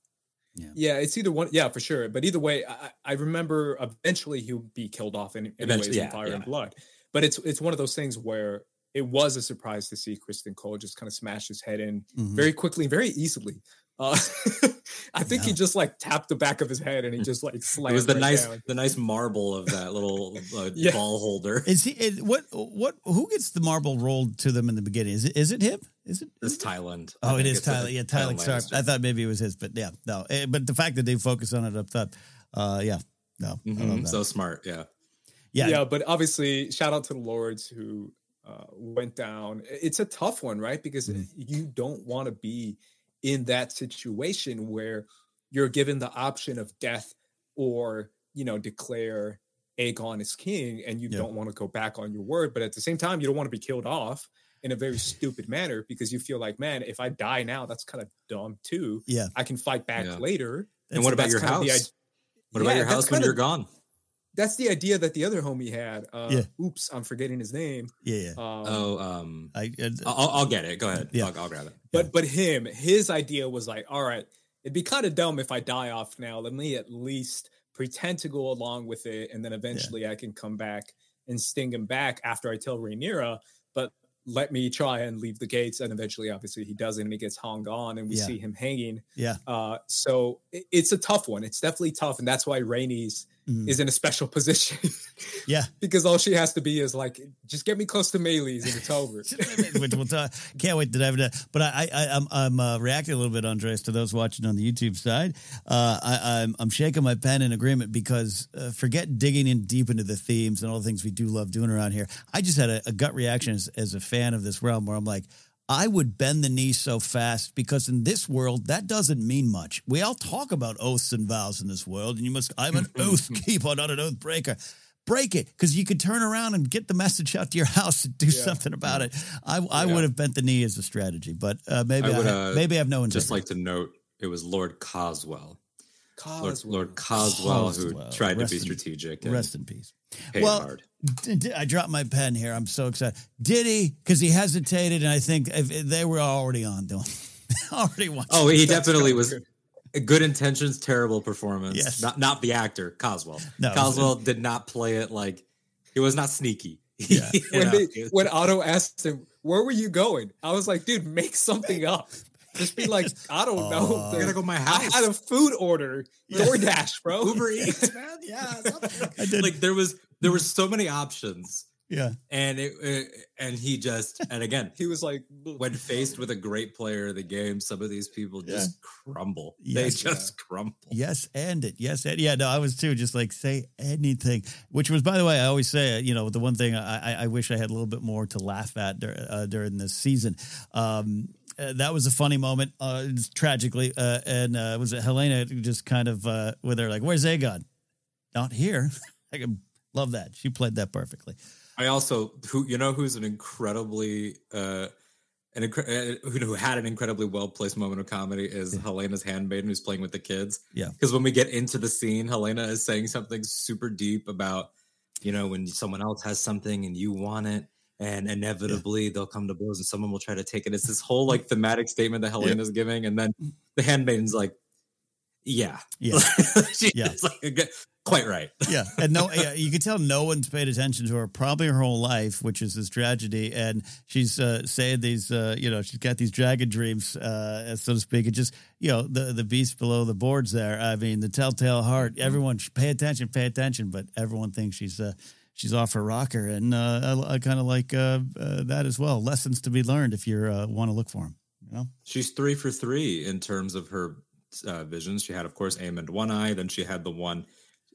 Yeah, it's either one. Yeah, for sure. But either way, I, I remember eventually he'll be killed off in, anyways Eventually, in Fire yeah. and Blood. But it's it's one of those things where it was a surprise to see Criston Cole just kind of smash his head in Mhm. very quickly very easily. Uh, I think he just like tapped the back of his head and he just like slammed. It was the right nice, down. the nice marble of that little uh, Yeah. ball holder. Is he? Is, what? What? Who gets the marble rolled to them in the beginning? Is it? Is it him? Is it? It's Tyland. I Oh, it think is it's a- Tyler. Yeah, Tyler Tyland Sharp. Lannister. I thought maybe it was his, but yeah, no. Eh, But the fact that they focus on it up top, uh, yeah, no, I love Mhm. So smart. Yeah. yeah, yeah, but obviously, shout out to the Lords who uh, went down. It's a tough one, right? Because Mhm. you don't want to be in that situation where you're given the option of death or, you know, declare Aegon as king and you Yeah. don't want to go back on your word. But at the same time, you don't want to be killed off in a very stupid manner because you feel like, man, if I die now, that's kind of dumb too. yeah. I can fight back Yeah. later. And what about your kind the house? id- What about your house when kind you're gone? That's the idea that the other homie had. Uh, Yeah. Oops, I'm forgetting his name. yeah, yeah. Um, Oh, um, I, uh, I'll, I'll get it. Go ahead. Yeah. I'll, I'll grab it. But but him, his idea was like, all right, it'd be kind of dumb if I die off now. Let me at least pretend to go along with it, and then eventually I can come back and sting him back after I tell Rhaenyra. But let me try and leave the gates, and eventually, obviously, he doesn't, and he gets hung on, and we Yeah. see him hanging. yeah, Uh, so it- it's a tough one. It's definitely tough, and that's why Rhaenys mhm. is in a special position. Yeah. because all she has to be is like, just get me close to Meleys, and it's over. Which we'll talk, can't wait to dive into. But I, I, I'm, I'm uh, reacting a little bit, Andres, to those watching on the YouTube side. Uh, I, I'm, I'm shaking my pen in agreement because uh, forget digging in deep into the themes and all the things we do love doing around here. I just had a, a gut reaction as, as a fan of this realm where I'm like, I would bend the knee so fast because in this world that doesn't mean much. We all talk about oaths and vows in this world, and you must. I'm an oath keeper, not an oath breaker. Break it because you could turn around and get the message out to your house and do Yeah. something about it. I, I Yeah. would have bent the knee as a strategy, but uh, maybe I I, would, uh, maybe I have no integrity. Just like to note, it was Lord Coswell. Lord, Coswell. Lord Coswell, who Coswell. tried to Rest be in- strategic and Rest in peace. Well, hard. D- d- I dropped my pen here. I'm so excited. Did he? Because he hesitated, and I think if, if they were already on to him. already watching. Oh, he definitely was. good. Good intentions, terrible performance. Yes. Not not the actor, Coswell. No. Coswell did not play it like he was not sneaky. Yeah. when, they, when Otto asked him, "Where were you going?" I was like, "Dude, make something up." Just be like, I don't uh, know. I gotta go my house. I had a food order. DoorDash, bro. Uber Eats, man. Yeah, I did. Like there was there were so many options. Yeah, and it, it, and he just and again he was like when faced with a great player of the game, some of these people just yeah. crumble. Yes, they just yeah. crumble. Yes, and it. Yes, and yeah. No, I was too. Just like say anything. Which was, by the way, I always say, you know, the one thing I, I wish I had a little bit more to laugh at uh, during this season. Um, uh, that was a funny moment, uh, tragically. Uh, and uh, was it Helaena just kind of uh, with her like, "Where's Aegon? Not here." I love that. She played that perfectly. I also who you know who's an incredibly uh, an incre- uh, who had an incredibly well placed moment of comedy is yeah. Helaena's handmaiden who's playing with the kids. Yeah, because when we get into the scene, Helaena is saying something super deep about you know when someone else has something and you want it and inevitably yeah. they'll come to blows and someone will try to take it. It's this whole like thematic statement that Helaena's yeah. giving, and then mm. the handmaiden's like, "Yeah, yeah, yeah, like, quite right." yeah, and no, yeah, you can tell no one's paid attention to her probably her whole life, which is this tragedy, and she's uh, saying these, uh, you know, she's got these dragon dreams, uh, so to speak, and just you know the the beast below the boards there. I mean, the telltale heart. Mm-hmm. Everyone pay attention, pay attention, but everyone thinks she's. Uh, she's off her rocker, and uh, I, I kind of like uh, uh, that as well. Lessons to be learned if you uh, want to look for them. You know, she's three for three in terms of her uh, visions. She had, of course, Aemond One Eye. Then she had the one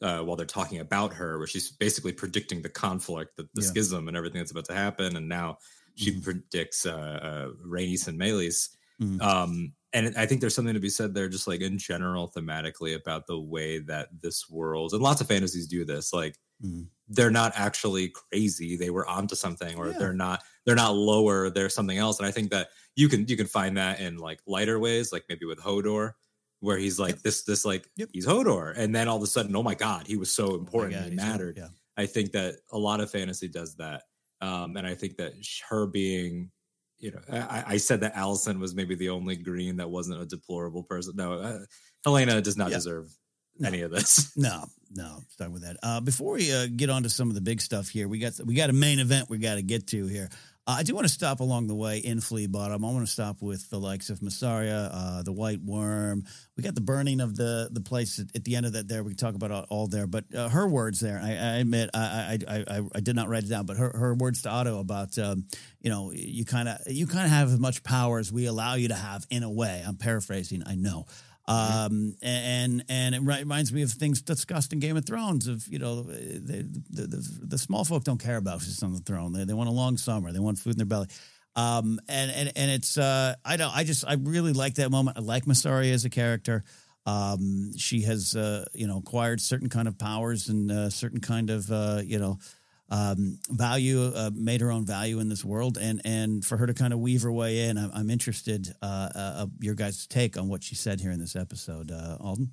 uh, while they're talking about her, where she's basically predicting the conflict, the, the yeah. schism, and everything that's about to happen. And now she mm-hmm. predicts uh, and Meleys. Mm-hmm. Um, and I think there's something to be said there, just like in general, thematically, about the way that this world and lots of fantasies do this. Like mm. they're not actually crazy; they were onto something, or yeah. they're not they're not lower. They're something else. And I think that you can you can find that in like lighter ways, like maybe with Hodor, where he's like yep. this this like yep. he's Hodor, and then all of a sudden, oh my god, he was so important, oh God, he mattered. Yeah. I think that a lot of fantasy does that, um, and I think that her being you know, I, I, said that Alicent was maybe the only green that wasn't a deplorable person. No, uh, Helaena does not yeah. deserve no. any of this. No, no, start with that. Uh, before we uh, get on to some of the big stuff here, we got we got a main event we got to get to here. Uh, I do want to stop along the way in Flea Bottom. I want to stop with the likes of Mysaria, uh, the White Worm. We got the burning of the the place at, at the end of that. There, we can talk about all, all there. But uh, her words there, I, I admit, I, I, I I did not write it down, but her her words to Otto about um, you know you kind of you kind of have as much power as we allow you to have in a way. I'm paraphrasing, I know. Um, and and it reminds me of things discussed in Game of Thrones. Of you know, the the, the, small folk don't care about who's on the throne. They, they want a long summer. They want food in their belly. Um, and and and it's uh, I don't I just I really like that moment. I like Mysaria as a character. Um, she has uh, you know acquired certain kind of powers and uh, certain kind of uh, you know um, value, uh, made her own value in this world, and and for her to kind of weave her way in, I'm, I'm interested uh, uh, your guys' take on what she said here in this episode, uh, Alden.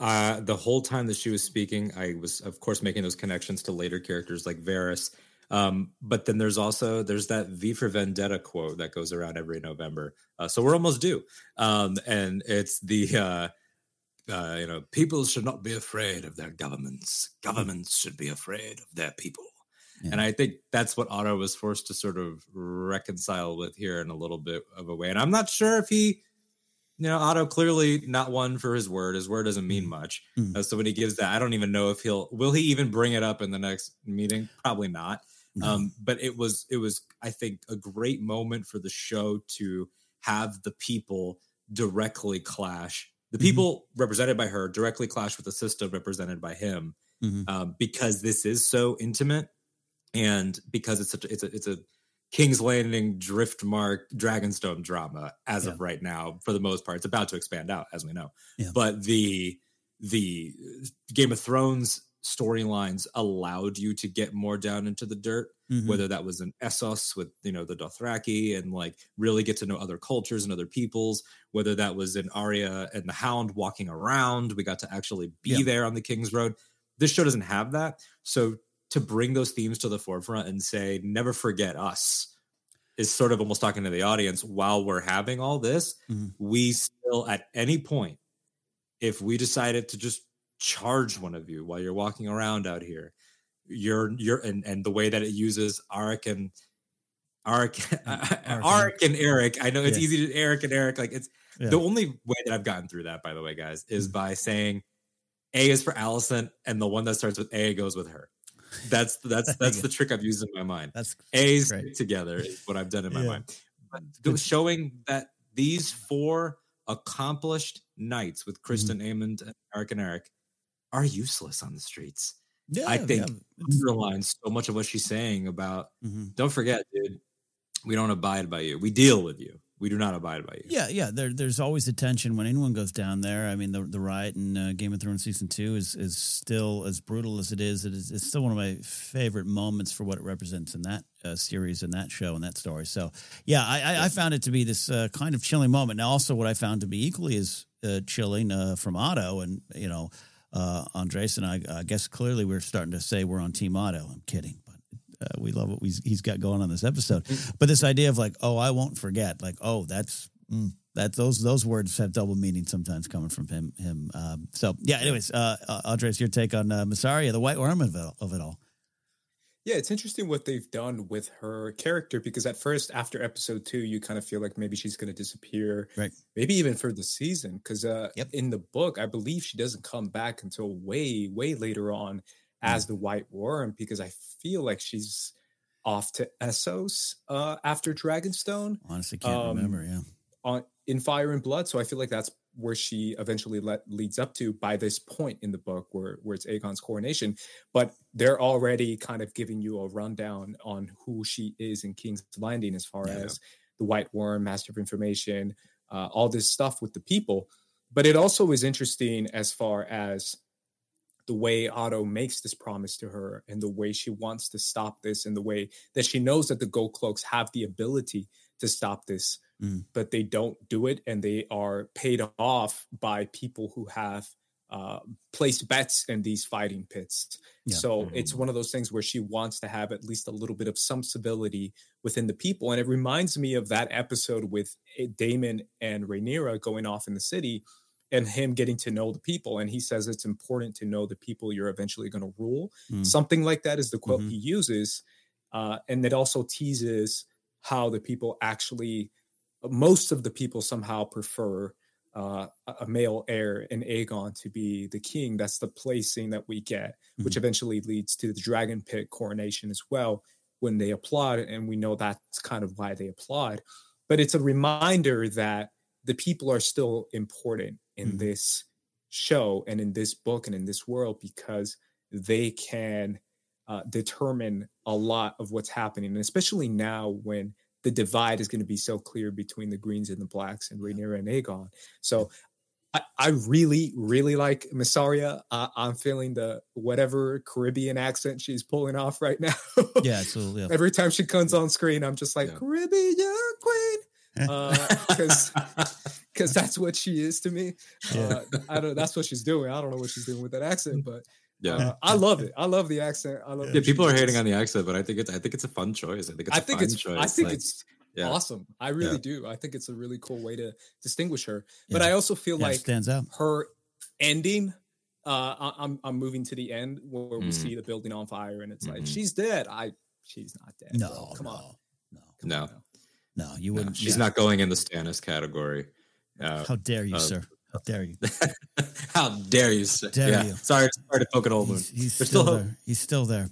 Uh, the whole time that she was speaking, I was, of course, making those connections to later characters like Varys. Um, but then there's also there's that V for Vendetta quote that goes around every November. Uh, so we're almost due, um, and it's the uh, you know, people should not be afraid of their governments. Governments should be afraid of their people. Yeah. And I think that's what Otto was forced to sort of reconcile with here in a little bit of a way. And I'm not sure if he, you know, Otto clearly not one for his word. His word doesn't mean mm. much. Mm. Uh, so when he gives that, I don't even know if he'll will he even bring it up in the next meeting. Probably not. Mm. Um, but it was it was I think a great moment for the show to have the people directly clash the mm-hmm. people mm-hmm. represented by her directly clash with the system represented by him mm-hmm. um, because this is so intimate and because it's such a, it's a it's a King's Landing Driftmark Dragonstone drama as yeah. of right now for the most part it's about to expand out as we know yeah. but the the Game of Thrones storylines allowed you to get more down into the dirt mm-hmm. whether that was in essos with you know the dothraki and like really get to know other cultures and other peoples whether that was in Arya and the hound walking around we got to actually be yeah. there on the king's road this show doesn't have that so to bring those themes to the forefront and say never forget us is sort of almost talking to the audience while we're having all this mm-hmm. we still at any point if we decided to just charge one of you while you're walking around out here you're you're and and the way that it uses Arik and Arik Arik and Eric. I know it's yeah. easy to Eric and Eric. Like it's yeah. the only way that I've gotten through that, by the way, guys, is mm-hmm. by saying A is for Alicent and the one that starts with A goes with her. That's that's that's the trick I've used in my mind. That's A's great. together is what I've done in my yeah. mind. But showing that these four accomplished knights with Criston mm-hmm. Aemond, and Eric and Eric are useless on the streets. Yeah, I think yeah. underlines so much of what she's saying about. Mm-hmm. Don't forget, dude. We don't abide by you. We deal with you we do not abide by you. Yeah, yeah. There, there's always a tension when anyone goes down there. I mean, the the riot in uh, Game of Thrones season two is is still as brutal as it is. It is it's still one of my favorite moments for what it represents in that uh, series and that show and that story. So, yeah, I, I, I found it to be this uh, kind of chilling moment. Now, also what I found to be equally as uh, chilling uh, from Otto and you know. Uh, Andres and I, I guess clearly we're starting to say we're on Team Otto. I'm kidding, uh, we love what he's got going on this episode. But this idea of like, oh, I won't forget, like, oh, that's mm, that those those words have double meaning sometimes coming from him. Him. Um, so yeah. Anyways, uh, uh, Andres, your take on uh, Mysaria, the white worm of it, of it all. Yeah, it's interesting what they've done with her character because at first, after episode two, you kind of feel like maybe she's going to disappear, right? Maybe even for the season, because uh, yep. in the book, I believe she doesn't come back until way, way later on as the White Worm because I feel like she's off to Essos uh, after Dragonstone. Honestly, can't um, remember. Yeah, on in Fire and Blood. So I feel like that's where she eventually let, leads up to by this point in the book where where it's Aegon's coronation. But they're already kind of giving you a rundown on who she is in King's Landing as far yeah. as the White Worm, Master of Information, uh, all this stuff with the people. But it also is interesting as far as the way Otto makes this promise to her and the way she wants to stop this and the way that she knows that the gold cloaks have the ability to stop this, mm. but they don't do it and they are paid off by people who have uh, placed bets in these fighting pits. Yeah. So mm-hmm. it's one of those things where she wants to have at least a little bit of some civility within the people. And it reminds me of that episode with Daemon and Rhaenyra going off in the city and him getting to know the people. And he says it's important to know the people you're eventually going to rule. Mm. Something like that is the quote mm-hmm. he uses. Uh, and it also teases how the people actually, most of the people somehow prefer uh, a male heir in Aegon to be the king. That's the placing that we get, mm-hmm. which eventually leads to the dragon pit coronation as well when they applaud. And we know that's kind of why they applaud. But it's a reminder that the people are still important in mm-hmm. this show and in this book and in this world because they can uh, determine a lot of what's happening, and especially now when the divide is going to be so clear between the greens and the blacks and Rhaenyra and Aegon. So I, I really, really like Mysaria. Uh, I'm feeling the whatever Caribbean accent she's pulling off right now. yeah, absolutely. Yeah. Every time she comes on screen, I'm just like yeah. Caribbean queen because uh, because that's what she is to me. Uh, I don't. That's what she's doing. I don't know what she's doing with that accent, but yeah, uh, I love it. I love the accent. I love. Yeah, people are hating on the accent, but I think it's. I think it's a fun choice. I think it's. I think it's. Choice. I think like, it's. Yeah. Awesome. I really yeah. do. I think it's a really cool way to distinguish her. But I also feel like stands out. her ending uh I, I'm I'm moving to the end where we mm-hmm. see the building on fire and it's mm-hmm. like she's dead. I she's not dead. No, bro. come no, on. No. Come no. On no, you wouldn't. No, she's yeah. not going in the Stannis category. Uh, How dare you, uh, sir? How dare you? How dare you. Dare yeah. you. Sorry, sorry to poke an old one. He's, he's still, still there. He's still there.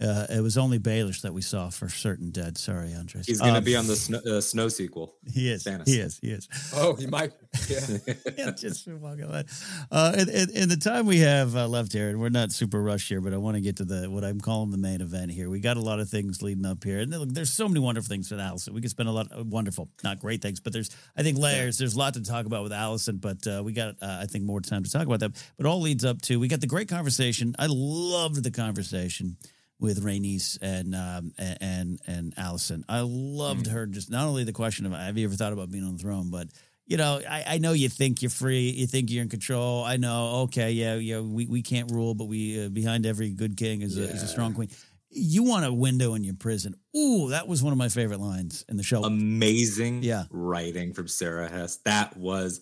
Uh, it was only Baelish that we saw for certain dead. Sorry, Andres. He's going to um, be on the snow, uh, snow, sequel. He is. Stannis. He is. He is. Oh, he might. Yeah. yeah just walk away. Uh, in, in, in, the time we have uh, left here, and we're not super rushed here, but I want to get to the what I'm calling the main event here. We got a lot of things leading up here, and look, there's so many wonderful things with Alicent. We could spend a lot of wonderful, not great things, but there's I think layers. There's a lot to talk about with Alicent, but uh, we got uh, I think more time to talk about that. But all leads up to we got the great conversation. I loved the conversation with Rhaenys and um, and and Alicent. I loved mm. her. Just not only the question of have you ever thought about being on the throne, but you know, I, I know you think you're free, you think you're in control. I know, okay, yeah, yeah, we, we can't rule, but we uh, behind every good king is, yeah. a, is a strong queen. You want a window in your prison. Ooh, that was one of my favorite lines in the show. Amazing, yeah, writing from Sara Hess. That was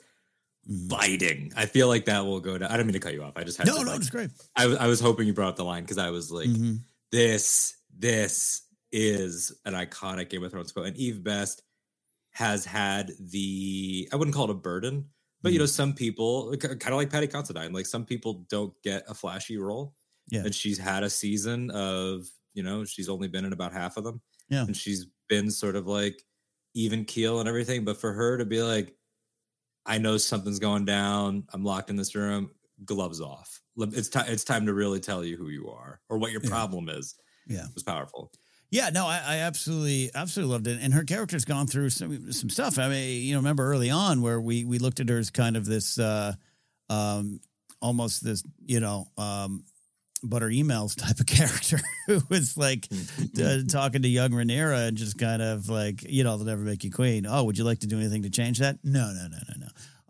mm-hmm. biting. I feel like that will go down. I don't mean to cut you off. I just had no, to, no, like, it's great. I, I was hoping you brought up the line because I was like, mm-hmm this this is an iconic Game of Thrones quote. And Eve Best has had the I wouldn't call it a burden, but mm. you know, some people kind of like Paddy Considine, like some people don't get a flashy role. Yeah. And she's had a season of, you know, she's only been in about half of them. Yeah. And she's been sort of like even keel and everything. But for her to be like, I know something's going down. I'm locked in this room. Gloves off. It's time. It's time to really tell you who you are or what your problem yeah. is. Yeah, it was powerful. Yeah, no, I, I, absolutely, absolutely loved it. And her character's gone through some some stuff. I mean, you know, remember early on where we we looked at her as kind of this, uh, um, almost this, you know, um, butter emails type of character who was like uh, talking to young Rhaenyra and just kind of like, you know, they'll never make you queen. Oh, would you like to do anything to change that? No, no, no, no, no.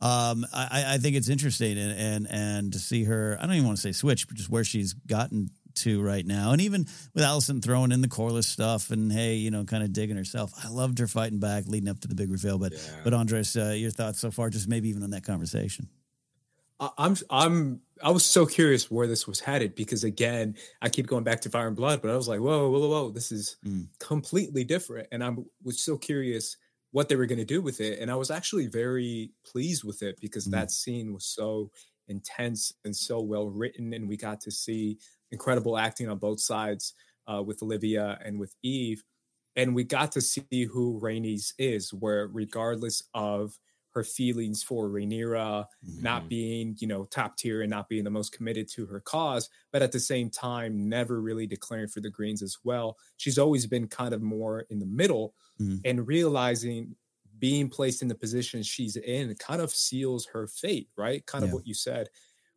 Um, I, I think it's interesting and, and and to see her. I don't even want to say switch, but just where she's gotten to right now. And even with Alicent throwing in the Corlys stuff and hey, you know, kind of digging herself. I loved her fighting back leading up to the big reveal. But yeah. but Andres, uh, your thoughts so far, just maybe even on that conversation. I'm I'm I was so curious where this was headed because again, I keep going back to Fire and Blood, but I was like, whoa, whoa, whoa, this is mm. completely different. And I was so curious what they were going to do with it. And I was actually very pleased with it because mm. that scene was so intense and so well written. And we got to see incredible acting on both sides uh, with Olivia and with Eve. And we got to see who Rhaenys is, where regardless of her feelings for Rhaenyra mm-hmm. not being, you know, top tier and not being the most committed to her cause, but at the same time, never really declaring for the Greens as well. She's always been kind of more in the middle mm-hmm. and realizing being placed in the position she's in kind of seals her fate, right? Kind yeah. of what you said,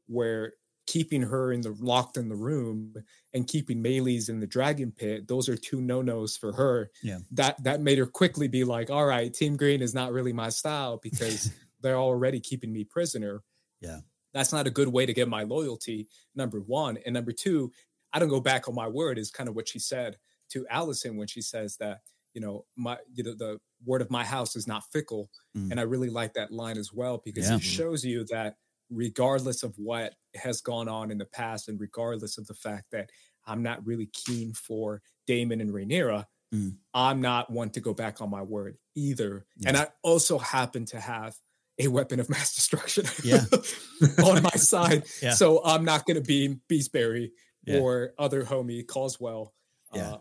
where keeping her in the locked in the room and keeping Meleys in the dragon pit, those are two no-nos for her. Yeah. That that made her quickly be like, all right, Team Green is not really my style because they're already keeping me prisoner. Yeah. That's not a good way to get my loyalty, number one. And number two, I don't go back on my word, is kind of what she said to Alicent when she says that, you know, my you know, the word of my house is not fickle. Mm. And I really like that line as well because yeah. it shows you that regardless of what has gone on in the past and regardless of the fact that I'm not really keen for Daemon and Rhaenyra, mm. I'm not one to go back on my word either. Yes. And I also happen to have a weapon of mass destruction yeah. on my side. Yeah. So I'm not going to be Beesbury yeah. or other homie Coswell. Uh,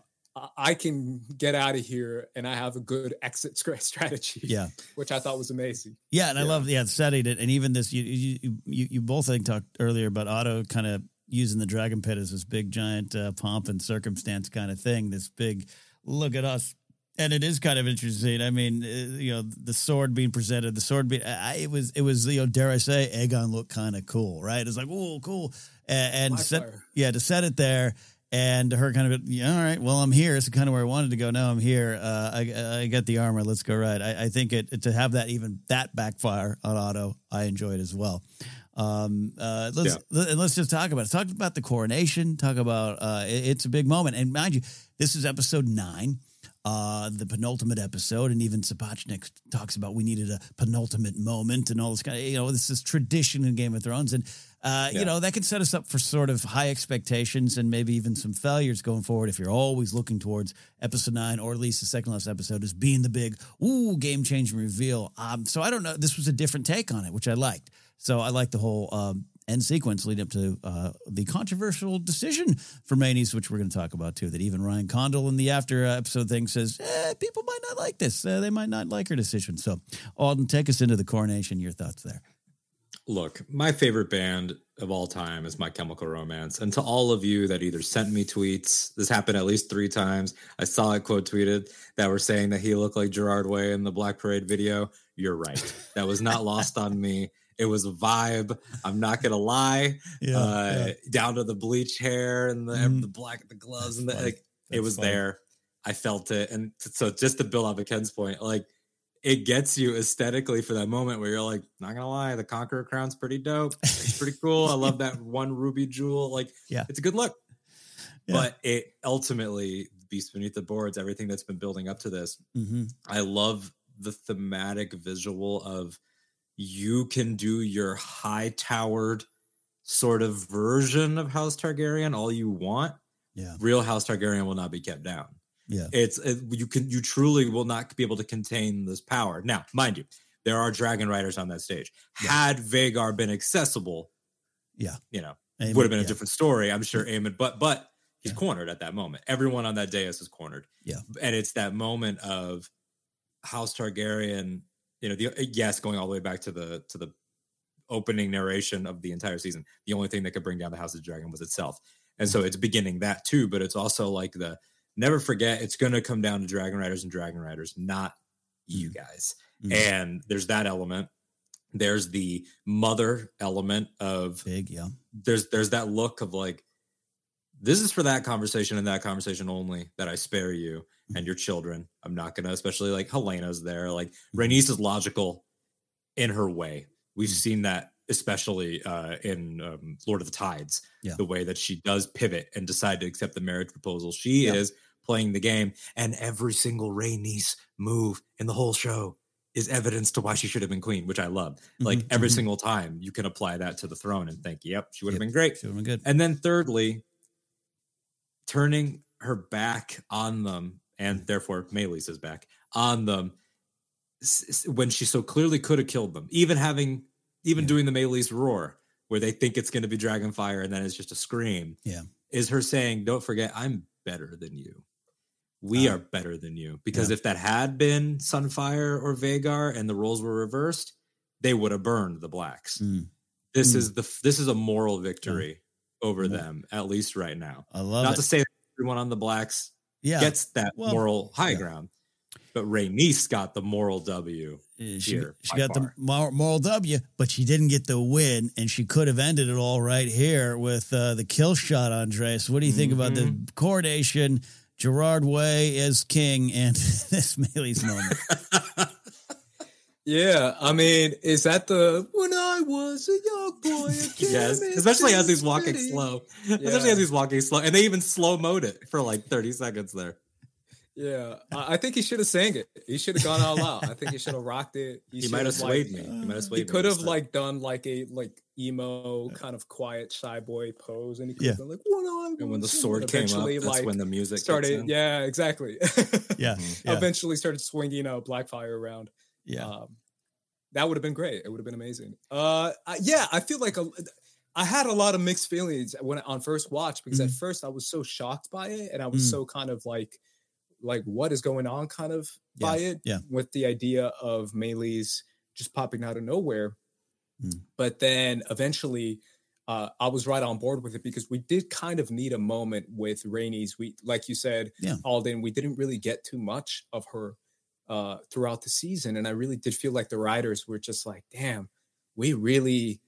I can get out of here and I have a good exit strategy. Yeah, which I thought was amazing. Yeah, and yeah. I love yeah setting it, and even this you you you, you both I think talked earlier about Otto kind of using the dragon pit as this big giant uh, pomp and circumstance kind of thing. This big look at us, and it is kind of interesting. I mean, uh, you know, the sword being presented, the sword being I, it was it was you know dare I say Aegon looked kind of cool, right? It's like oh cool, and, and set, yeah to set it there and her kind of yeah, all right well i'm here. It's kind of where i wanted to go. Now i'm here. Uh, I, I got the armor. Let's go right i, I think it to have that even that backfire on otto i enjoyed it as well. Um, uh, let's yeah. let, us just talk about it. Talk about the coronation. Talk about uh, it, it's a big moment. And mind you this is episode nine uh, the penultimate episode, and even Sapochnik talks about we needed a penultimate moment and all this kind of, you know, this is tradition in Game of Thrones. And, uh, yeah. you know, that can set us up for sort of high expectations and maybe even some failures going forward if you're always looking towards episode nine or at least the second last episode as being the big, ooh, game changing reveal. Um, so I don't know. This was a different take on it, which I liked. So I like the whole um, end sequence leading up to uh, the controversial decision for Mayonnaise, which we're going to talk about too. That even Ryan Condal in the after episode thing says eh, people might not like this. Uh, they might not like her decision. So, Alden, take us into the coronation. Your thoughts there? Look, my favorite band of all time is My Chemical Romance. And to all of you that either sent me tweets, this happened at least three times. I saw it quote tweeted that were saying that he looked like Gerard Way in the Black Parade video. You're right. That was not lost on me. It was a vibe. I'm not gonna lie. Yeah, uh, yeah. Down to the bleach hair and the mm. the black the gloves That's and the like, it was there. I felt it, and so just to build off of Ken's point, like it gets you aesthetically for that moment where you're like, not gonna lie, the Conqueror crown's pretty dope. It's pretty cool. I love that one ruby jewel. Like, yeah, it's a good look. Yeah. But it ultimately beast beneath the boards. Everything that's been building up to this, mm-hmm. I love the thematic visual of you can do your high towered sort of version of House Targaryen all you want, Yeah. real House Targaryen will not be kept down. Yeah. It's it, you can you truly will not be able to contain this power. Now, mind you, there are dragon riders on that stage. Yeah. Had Vhagar been accessible, Yeah. you know, Aemond, would have been yeah. a different story. I'm sure Aemond, but but he's Yeah. cornered at that moment. Everyone on that dais is cornered. Yeah. and it's that moment of House Targaryen. You know, the yes, going all the way back to the to the opening narration of the entire season. The only thing that could bring down the House of Dragon was itself, and so mm-hmm. it's beginning that too. But it's also like the never forget it's going to come down to Dragon Riders and Dragon Riders, not you guys. Mm. And there's that element. There's the mother element of Big, yeah. there's there's that look of like this is for that conversation and that conversation only that I spare you Mm-hmm. and your children. I'm not gonna, especially like Helaena's there. Like Mm-hmm. Rhaenys is logical in her way. We've Mhm. seen that especially uh, in um, Lord of the Tides, Yeah. the way that she does pivot and decide to accept the marriage proposal. She Yeah. is playing the game, and every single Rhaenys move in the whole show is evidence to why she should have been queen, which I love. Like Mhm, every mhm. single time, you can apply that to the throne and think, "Yep, she would have Yep. been great." Should have been good. And then thirdly, turning her back on them, and therefore Meleys back on them when she so clearly could have killed them, even having, even Yeah. doing the Meleys roar, where they think it's going to be dragon fire and then it's just a scream. Yeah. is her saying, "Don't forget, I'm better than you. We Ah. are better than you." Because if that had been Sunfyre or Vhagar and the roles were reversed, they would have burned the blacks. Mm. This Mm. is the this is a moral victory over Yeah. them, at least right now. I love Not it. to say that everyone on the blacks yeah. gets that Well, moral high yeah. ground, but Rhaenys got the moral W. She, here, she got the far. mor- moral W, but she didn't get the win, and she could have ended it all right here with uh, the kill shot, Andres. What do you think about the Mm-hmm. coronation, Gerard Way as king, and this Meleys moment? Yeah, I mean, is that the when I was a young boy? Yes, especially as he's walking city. slow. Yeah. Especially as he's walking slow, and they even slow mode it for like thirty seconds there. Yeah, I, I think he should have sang it. He should have gone all out. I think he should have rocked it. He, should might have swayed like, me. He might have swayed He me. could have like done like a like emo kind of quiet shy boy pose, and he could Yeah. have been like, "When I and when the sword came up, that's like, when the music started. in. Yeah, exactly. Yeah, Mhm. yeah, Eventually started swinging uh, Blackfyre around. yeah. Um, that would have been great. It would have been amazing. Uh, I, yeah, I feel like a, I had a lot of mixed feelings when on first watch because at first I was so shocked by it and I was Mm. so kind of like, like what is going on, kind of by it. yeah. With the idea of Meleys just popping out of nowhere, Mm. but then eventually. Uh, I was right on board with it because we did kind of need a moment with Rhaenys. We, like you said, Yeah. Alden, we didn't really get too much of her uh, throughout the season. And I really did feel like the writers were just like, damn, we really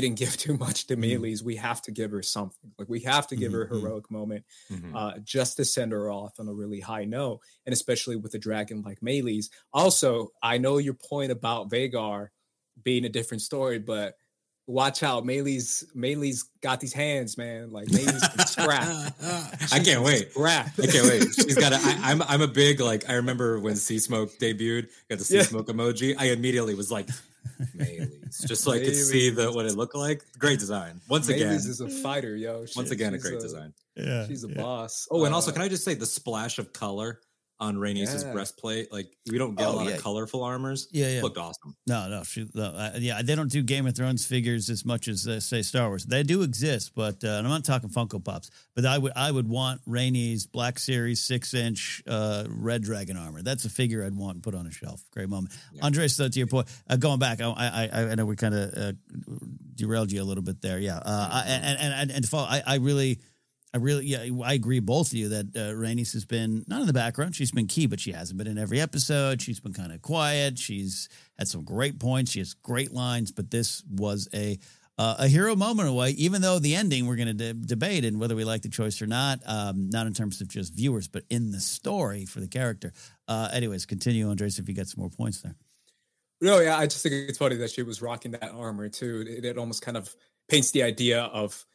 didn't give too much to Mhm. Meleys. We have to give her something. Like we have to give her a Mhm, mhm. heroic moment Mhm. uh, just to send her off on a really high note. And especially with a dragon like Meleys. Also, I know your point about Vhagar being a different story, but watch out. Meleys Meleys got these hands, man. Like Meleys can scrap. I can't wait. Scrap. I can't wait. She's got a. I, I'm I'm a big like. I remember when Seasmoke debuted, got the Sea Yeah. Smoke emoji. I immediately was like, Meleys, just so I could see the what it looked like. Great design. Once again, Meleys is a fighter, yo. once again, a she's great design. yeah. She's a yeah. boss. Oh, and also, Uh, can I just say the splash of color on Rhaenys' Yeah. breastplate? Like we don't get Oh, a lot yeah. of colorful armors. Yeah, yeah. Looked awesome. No, no, she, no uh, yeah, they don't do Game of Thrones figures as much as uh, say Star Wars. They do exist, but uh, I'm not talking Funko Pops. But I would, I would want Rhaenys Black Series six inch uh, red dragon armor. That's a figure I'd want and put on a shelf. Great moment, Yeah. Andres. So to your point, uh, going back, I, I, I know we kind of uh, derailed you a little bit there. Yeah, uh, I, and and and, and to follow, I, I really. I really, yeah, I agree. Both of you that uh, Rhaenys has been not in the background. She's been key, but she hasn't been in every episode. She's been kind of quiet. She's had some great points. She has great lines, but this was a uh, a hero moment away. Even though the ending we're going to de- debate and whether we like the choice or not, um, not in terms of just viewers, but in the story for the character. Uh, anyways, continue, Andres, if you got some more points there. No, yeah, I just think it's funny that she was rocking that armor too. It, it almost kind of paints the idea of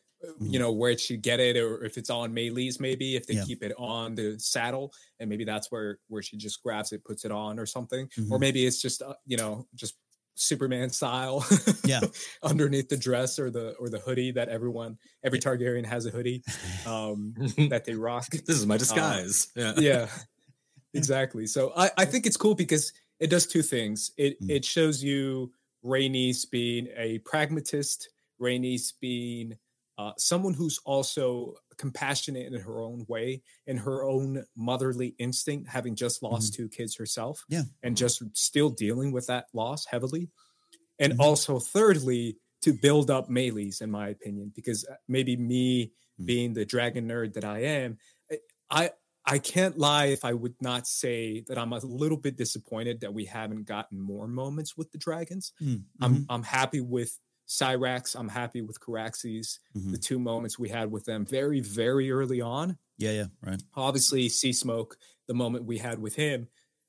you know where she get it, or if it's on Meleys, maybe if they Yeah. keep it on the saddle, and maybe that's where where she just grabs it, puts it on, or something, Mhm. or maybe it's just uh, you know just Superman style. Yeah. underneath the dress or the or the hoodie that everyone every Targaryen has a hoodie um that they rock. this is my disguise. yeah. yeah. Exactly. So I, I think it's cool because it does two things. It Mm. it shows you Rhaenys being a pragmatist, Rhaenys being uh, someone who's also compassionate in her own way, in her own motherly instinct, having just lost two kids herself, Mm-hmm. Yeah. and just still dealing with that loss heavily. And Mhm. also, thirdly, to build up Meleys, in my opinion, because uh, maybe me Mm. being the dragon nerd that I am, I- I I can't lie if I would not say that I'm a little bit disappointed that we haven't gotten more moments with the dragons. Mm, I'm mhm, I'm happy with Syrax. I'm happy with Caraxes. mhm. The two moments we had with them very very early on. Yeah, yeah, right. Obviously, Seasmoke, the moment we had with him,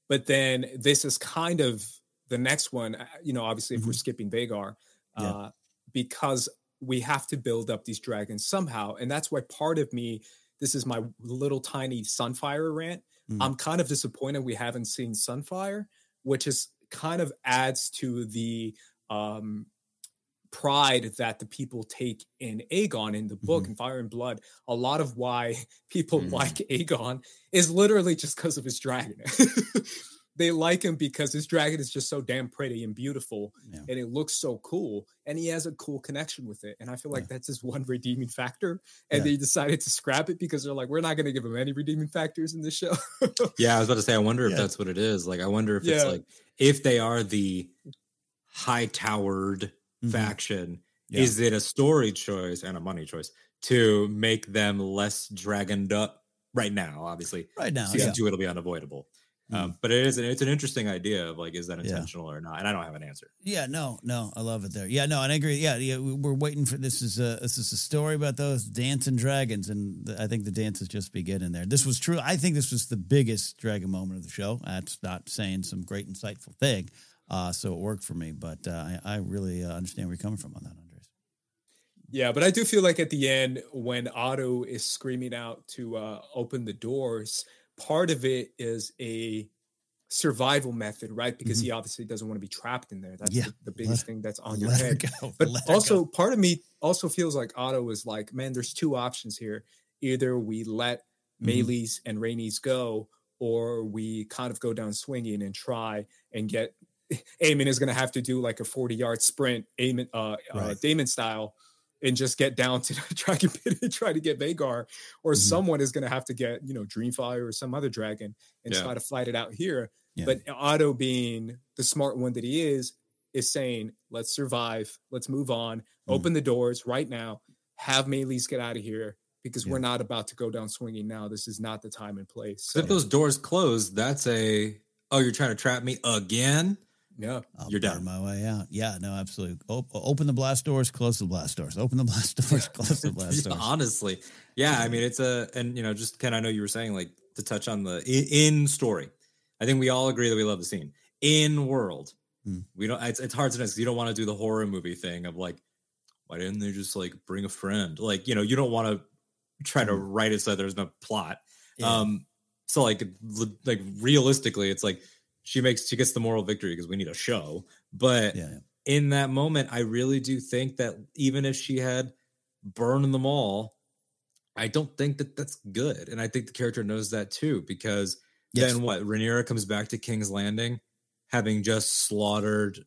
but then this is kind of the next one. uh, You know, obviously, if we're skipping Vhagar, Mm-hmm. Yeah. uh, because we have to build up these dragons somehow, and that's why part of me. This is my little tiny Sunfyre rant. Mm. I'm kind of disappointed we haven't seen Sunfyre, which is kind of adds to the um, pride that the people take in Aegon in the book Mhm. and Fire and Blood. A lot of why people Mhm. like Aegon is literally just because of his dragon. they like him because his dragon is just so damn pretty and beautiful Yeah. and it looks so cool and he has a cool connection with it and i feel like Yeah. that's his one redeeming factor and Yeah. they decided to scrap it because they're like we're not going to give him any redeeming factors in this show Yeah, I was about to say, I wonder if Yeah. that's what it is. Like, I wonder if it's like if they are the high towered Mhm. faction, Yeah. is it a story choice and a money choice to make them less dragoned up right now? Obviously, Right now, season yeah. two it'll be unavoidable. Mm. Um, but it is an, it's an interesting idea of like, is that Yeah. intentional or not? And I don't have an answer. Yeah, no, no, I love it there. Yeah, no, and I agree. Yeah, yeah, we- we're waiting for this. Is a this is a story about those dancing dragons, and the, I think the dance is just beginning there. This was true. I think this was the biggest dragon moment of the show. That's not saying some great insightful thing, uh, so it worked for me. But uh, I, I really uh, understand where you're coming from on that, Andres. yeah but i do feel like at the end when otto is screaming out to uh, open the doors part of it is a survival method right because he obviously doesn't want to be trapped in there that's Mm-hmm. Yeah. the, the biggest Let- thing that's on your head. But Let also, part of me also feels like Otto is like, man, there's two options here. Either we let Mhm. And Rhaenys go, or we kind of go down swinging and try and get. Aemond is going to have to do like a 40 yard sprint, Aemond, uh, uh, Daemon style, and just get down to the dragon pit and try to get Vhagar, or Mhm. someone is going to have to get, you know, Dreamfyre or some other dragon and Yeah. try to fight it out here. Yeah. But Otto, being the smart one that he is, is saying, let's survive, let's move on, Mm. open the doors right now, have Meleys get out of here because Yeah. we're not about to go down swinging now. This is not the time and place. So if those doors close, that's a oh, you're trying to trap me again. Yeah. I'll You're done. my way out. Yeah, no, absolutely. Op- open the blast doors, close the blast doors. Open the blast doors, close the blast doors. honestly, yeah. I mean, it's a and you know, just of I know you were saying like to touch on the in, in story. I think we all agree that we love the scene in world. Hmm. We don't. It's, it's hard to know 'cause you don't want to do the horror movie thing of like, why didn't they just like bring a friend? Like you know, you don't want to try to write it so there's no plot. Hmm. Yeah. Um, so like like realistically, it's like she makes she gets the moral victory because we need a show. But yeah, yeah. in that moment, I really do think that even if she had burned them all, I don't think that that's good. And I think the character knows that too, because Yes. then what? Rhaenyra comes back to King's Landing, having just slaughtered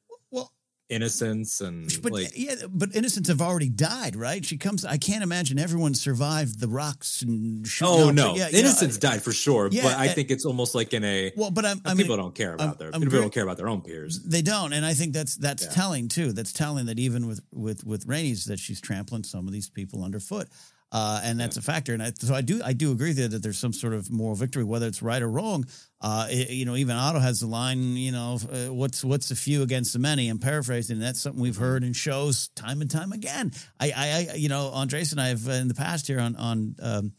Well, innocents and but like yeah, but innocents have already died, right? She comes. I can't imagine everyone survived the rocks and. Oh off- no, yeah, innocents I- died for sure, Yeah, but I and- think it's almost like in a Well, but I'm, uh, I mean, people don't care about I'm- their I'm people don't care about their own peers. They don't, and I think that's that's Yeah. telling too. That's telling that even with with with Rhaenys that she's trampling some of these people underfoot, uh, and that's a factor. And I, so I do I do agree that, that there's some sort of moral victory, whether it's right or wrong. Uh, it- you know, even Otto has the line, you know, uh, what's what's the few against the many. I'm paraphrasing. That's something we've heard in shows time and time again. I, I, I you know, Andres and I have uh, in the past here on on. Um,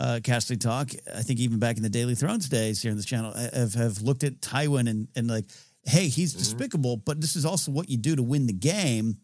uh, Casterly Talk. I think even back in the Daily Thrones days here on this channel, have have looked at Tywin and and like, hey, he's despicable, but this is also what you do to win the game.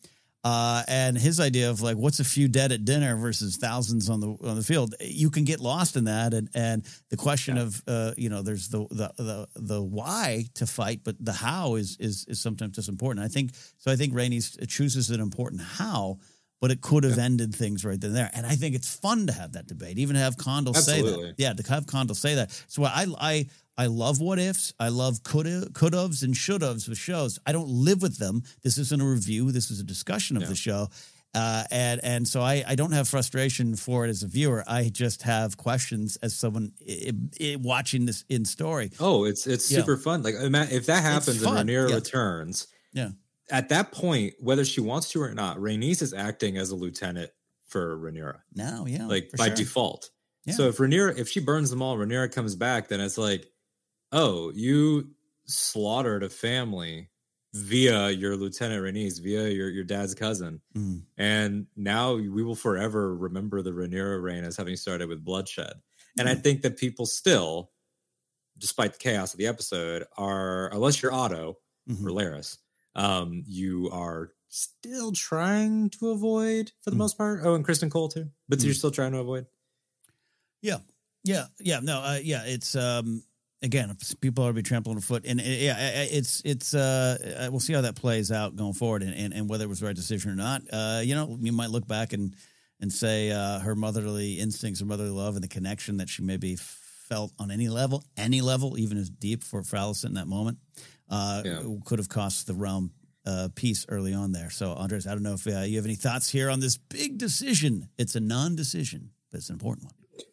Uh, and his idea of like what's a few dead at dinner versus thousands on the on the field, you can get lost in that. And and the question yeah. of uh, you know, there's the, the the the why to fight, but the how is is is sometimes just important. I think so. I think Rainey chooses an important how, but it could have yeah. ended things right then and there. And I think it's fun to have that debate, even to have Condal say that. Yeah, to have Condal say that. So I I I love what ifs. I love could could haves and should haves with shows. I don't live with them. This isn't a review. This is a discussion of the show. Uh, and and so I, I don't have frustration for it as a viewer. I just have questions as someone I, I, watching this in story. Oh, it's it's yeah. super fun. Like if that happens and Rhaenyra yeah. returns, yeah. At that point, whether she wants to or not, Rhaenys is acting as a lieutenant for Rhaenyra. Now, yeah, like by sure. default. Yeah. So if Rhaenyra, if she burns them all, Rhaenyra comes back, then it's like oh, you slaughtered a family via your lieutenant Rhaenys, via your, your dad's cousin. Mm. And now we will forever remember the Rhaenyra reign as having started with bloodshed. And mm. I think that people still, despite the chaos of the episode, are, unless you're Otto mm-hmm. or Larys, um, you are still trying to avoid for the mm. most part. Oh, and Criston Cole too, but you're mm. still trying to avoid. Yeah. Yeah. Yeah. No, uh, yeah. It's, um, again, people are be trampling a foot, and yeah, it's it's. Uh, we'll see how that plays out going forward, and, and, and whether it was the right decision or not. Uh, you know, you might look back and and say uh, her motherly instincts, her motherly love, and the connection that she maybe felt on any level, any level, even as deep for, Alicent in that moment, uh, yeah. could have cost the realm uh, peace early on there. So, Andres, I don't know if uh, you have any thoughts here on this big decision. It's a non-decision, but it's an important one.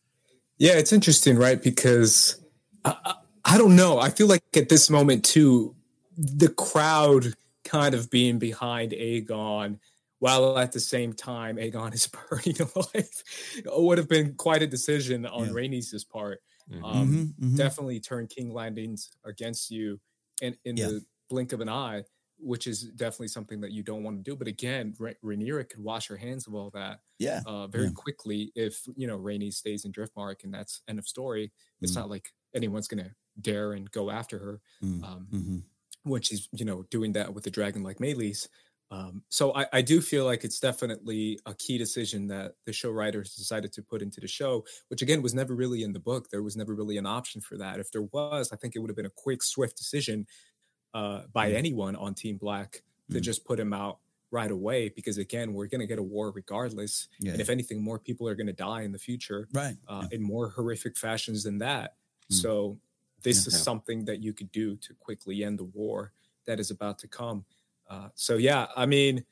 Yeah, it's interesting, right? Because I, I don't know. I feel like at this moment too, the crowd kind of being behind Aegon, while at the same time Aegon is burning alive, would have been quite a decision on yeah. Rhaenys' part. Mm-hmm. Um, mm-hmm, mm-hmm. Definitely turn King Landings against you in, in yeah. the blink of an eye, which is definitely something that you don't want to do. But again, Ra- Rhaenyra could wash her hands of all that, yeah, uh, very yeah. quickly if you know Rhaenys stays in Driftmark, and that's end of story. It's mm. not like anyone's gonna dare and go after her mm, um, mm-hmm. when she's you know doing that with the dragon like Meleys. Um, so I, I, do feel like it's definitely a key decision that the show writers decided to put into the show, which again was never really in the book. There was never really an option for that. If there was, I think it would have been a quick, swift decision uh, by mm. anyone on Team Black to mm. just put him out right away. Because again, we're going to get a war regardless, yeah. and if anything, more people are going to die in the future, right? Uh, yeah. In more horrific fashions than that. Mm. So this yeah, is something that you could do to quickly end the war that is about to come. Uh, so yeah, I mean,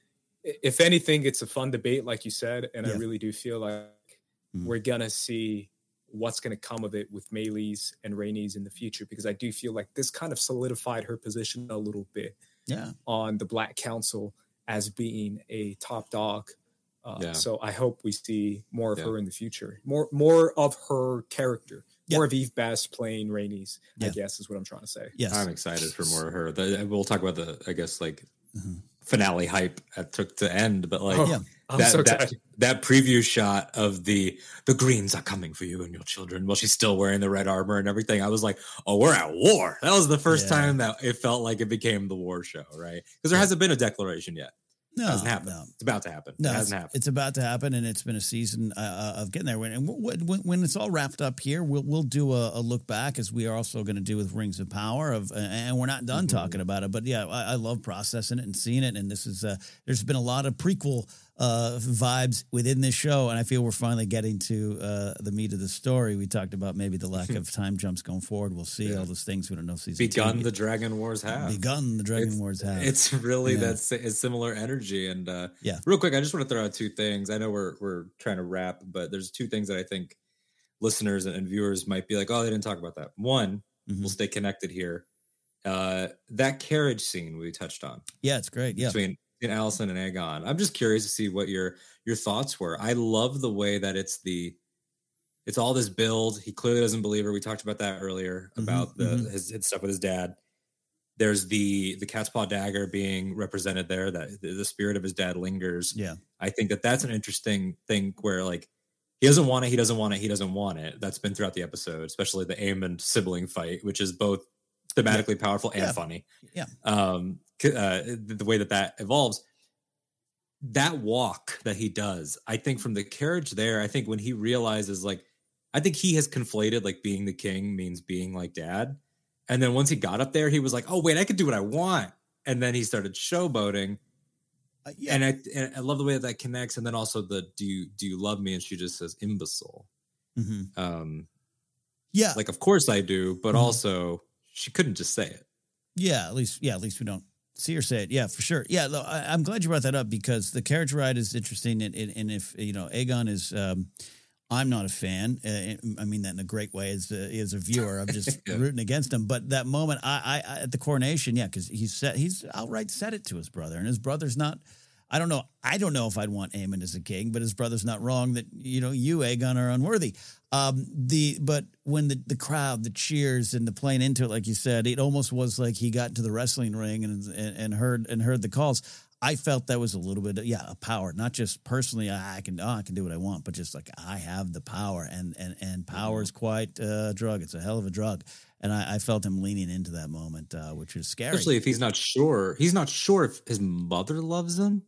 if anything, it's a fun debate, like you said, and yeah. I really do feel like mm. we're gonna see what's going to come of it with Meleys and Rhaenys in the future because I do feel like this kind of solidified her position a little bit yeah. on the Black Council as being a top dog. Uh, yeah. So I hope we see more of yeah. her in the future, more more of her character more of Eve Best playing Rhaenys, I guess is what I'm trying to say. Yes. I'm excited for more of her. The, we'll talk about the, I guess, like mm-hmm. finale hype that took to end, but like oh, that, so that, that preview shot of the the greens are coming for you and your children while she's still wearing the red armor and everything. I was like, oh, we're at war. That was the first yeah. time that it felt like it became the war show, right? Because there hasn't been a declaration yet. No, it hasn't happened. No. It's about to happen. No, it hasn't happened. It's about to happen, and it's been a season uh, uh of getting there. And when, when, it's all wrapped up here, we'll we'll do a, a look back as we are also going to do with Rings of Power. Of and we're not done mm-hmm. talking about it, but yeah, I, I, love processing it and seeing it. And this is uh, there's been a lot of prequel uh, vibes within this show, and I feel we're finally getting to uh, the meat of the story. We talked about maybe the lack of time jumps going forward. We'll see yeah. all those things. We don't know season begun the Dragon Wars have begun the Dragon it's, Wars have. It's really yeah. that similar energy. And uh, yeah, real quick, I just want to throw out two things. I know we're we're trying to wrap, but there's two things that I think listeners and viewers might be like, oh, they didn't talk about that. One, mm-hmm. we'll stay connected here. Uh, that carriage scene we touched on. Yeah, it's great. Yeah, between in Alicent and Aegon. I'm just curious to see what your your thoughts were. I love the way that it's the it's all this build. He clearly doesn't believe her. We talked about that earlier mm-hmm, about the mm-hmm. his, his, stuff with his dad. There's the the cat's paw dagger being represented there. That the, the spirit of his dad lingers. Yeah, I think that that's an interesting thing where like he doesn't want it. He doesn't want it. He doesn't want it. That's been throughout the episode, especially the Aemond sibling fight, which is both thematically yeah. powerful and yeah. funny. Yeah. Um, uh, the way that that evolves. that walk that he does, I think from the carriage there, I think when he realizes like I think he has conflated like being the king means being like dad. And then once he got up there, he was like, "Oh wait, I can do what I want." And then he started showboating. Uh, yeah. And I and I love the way that, that connects. And then also the "Do you do you love me?" And she just says "imbecile." Mm-hmm. Um, yeah, like of course I do, but mm-hmm. also she couldn't just say it. Yeah, at least yeah, at least we don't see her say it. Yeah, for sure. Yeah, I, am glad you brought that up because the carriage ride is interesting, and, and, and if you know Aegon is. Um, I'm not a fan. Uh, I mean that in a great way as a, as a viewer. I'm just yeah. rooting against him. But that moment, I, I at the coronation, yeah, because he's said he's outright said it to his brother, and his brother's not. I don't know. I don't know if I'd want Aemond as a king, but his brother's not wrong that you know you Aegon are unworthy. Um, the but when the the crowd, the cheers, and the playing into it, like you said, it almost was like he got into the wrestling ring and and, and heard and heard the calls. I felt that was a little bit, yeah, a power. Not just personally, I can, oh, I can do what I want, but just like I have the power, and and and power is quite a drug. It's a hell of a drug, and I, I felt him leaning into that moment, uh, which is scary. Especially if he's not sure. He's not sure if his mother loves him.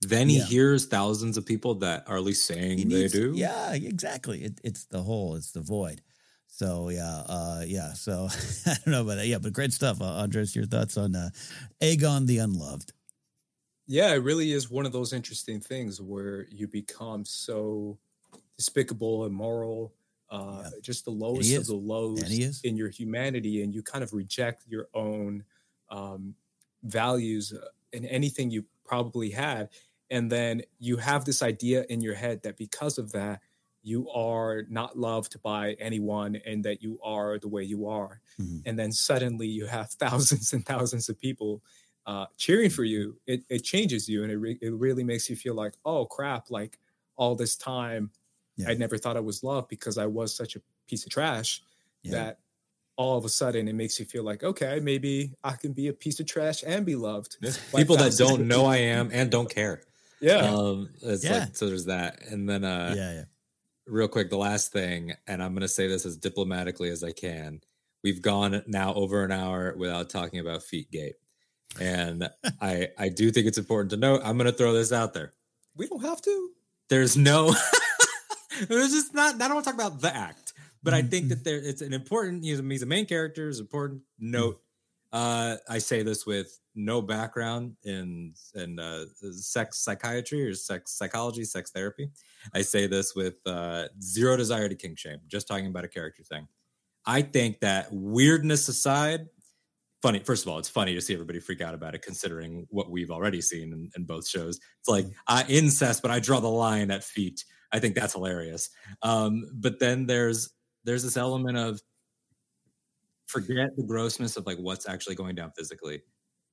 Then he yeah. hears thousands of people that are at least saying needs, they do. Yeah, exactly. It, it's the hole. It's the void. So yeah, uh, yeah. So I don't know about that. Yeah, but great stuff, uh, Andres. Your thoughts on uh, Aegon the Unloved? Yeah, it really is one of those interesting things where you become so despicable, immoral, uh, yeah. just the lowest of the lows in your humanity, and you kind of reject your own um, values and anything you probably had, and then you have this idea in your head that because of that, you are not loved by anyone and that you are the way you are. Mm-hmm. And then suddenly you have thousands and thousands of people uh, cheering for you, it, it changes you and it, re- it really makes you feel like, oh crap, like all this time, yeah. I never thought I was loved because I was such a piece of trash yeah. that all of a sudden it makes you feel like, okay, maybe I can be a piece of trash and be loved. People that don't know I am and don't care. Yeah. Um, it's yeah. like, so there's that. And then, uh, yeah, yeah. Real quick, the last thing, and I'm going to say this as diplomatically as I can. We've gone now over an hour without talking about Feet Gate and I I do think it's important to note. I'm going to throw this out there. We don't have to. There's no. There's just not. I don't want to talk about the act, but mm-hmm. I think mm-hmm. that there it's an important. He's, he's a main character. Is important note. Uh, I say this with no background in in uh, sex psychiatry or sex psychology, sex therapy. I say this with uh, zero desire to kink shame. Just talking about a character thing. I think that weirdness aside, funny first of all it's funny to see everybody freak out about it considering what we've already seen in, in both shows it's like uh, incest but i draw the line at feet i think that's hilarious um, but then there's there's this element of forget the grossness of like what's actually going down physically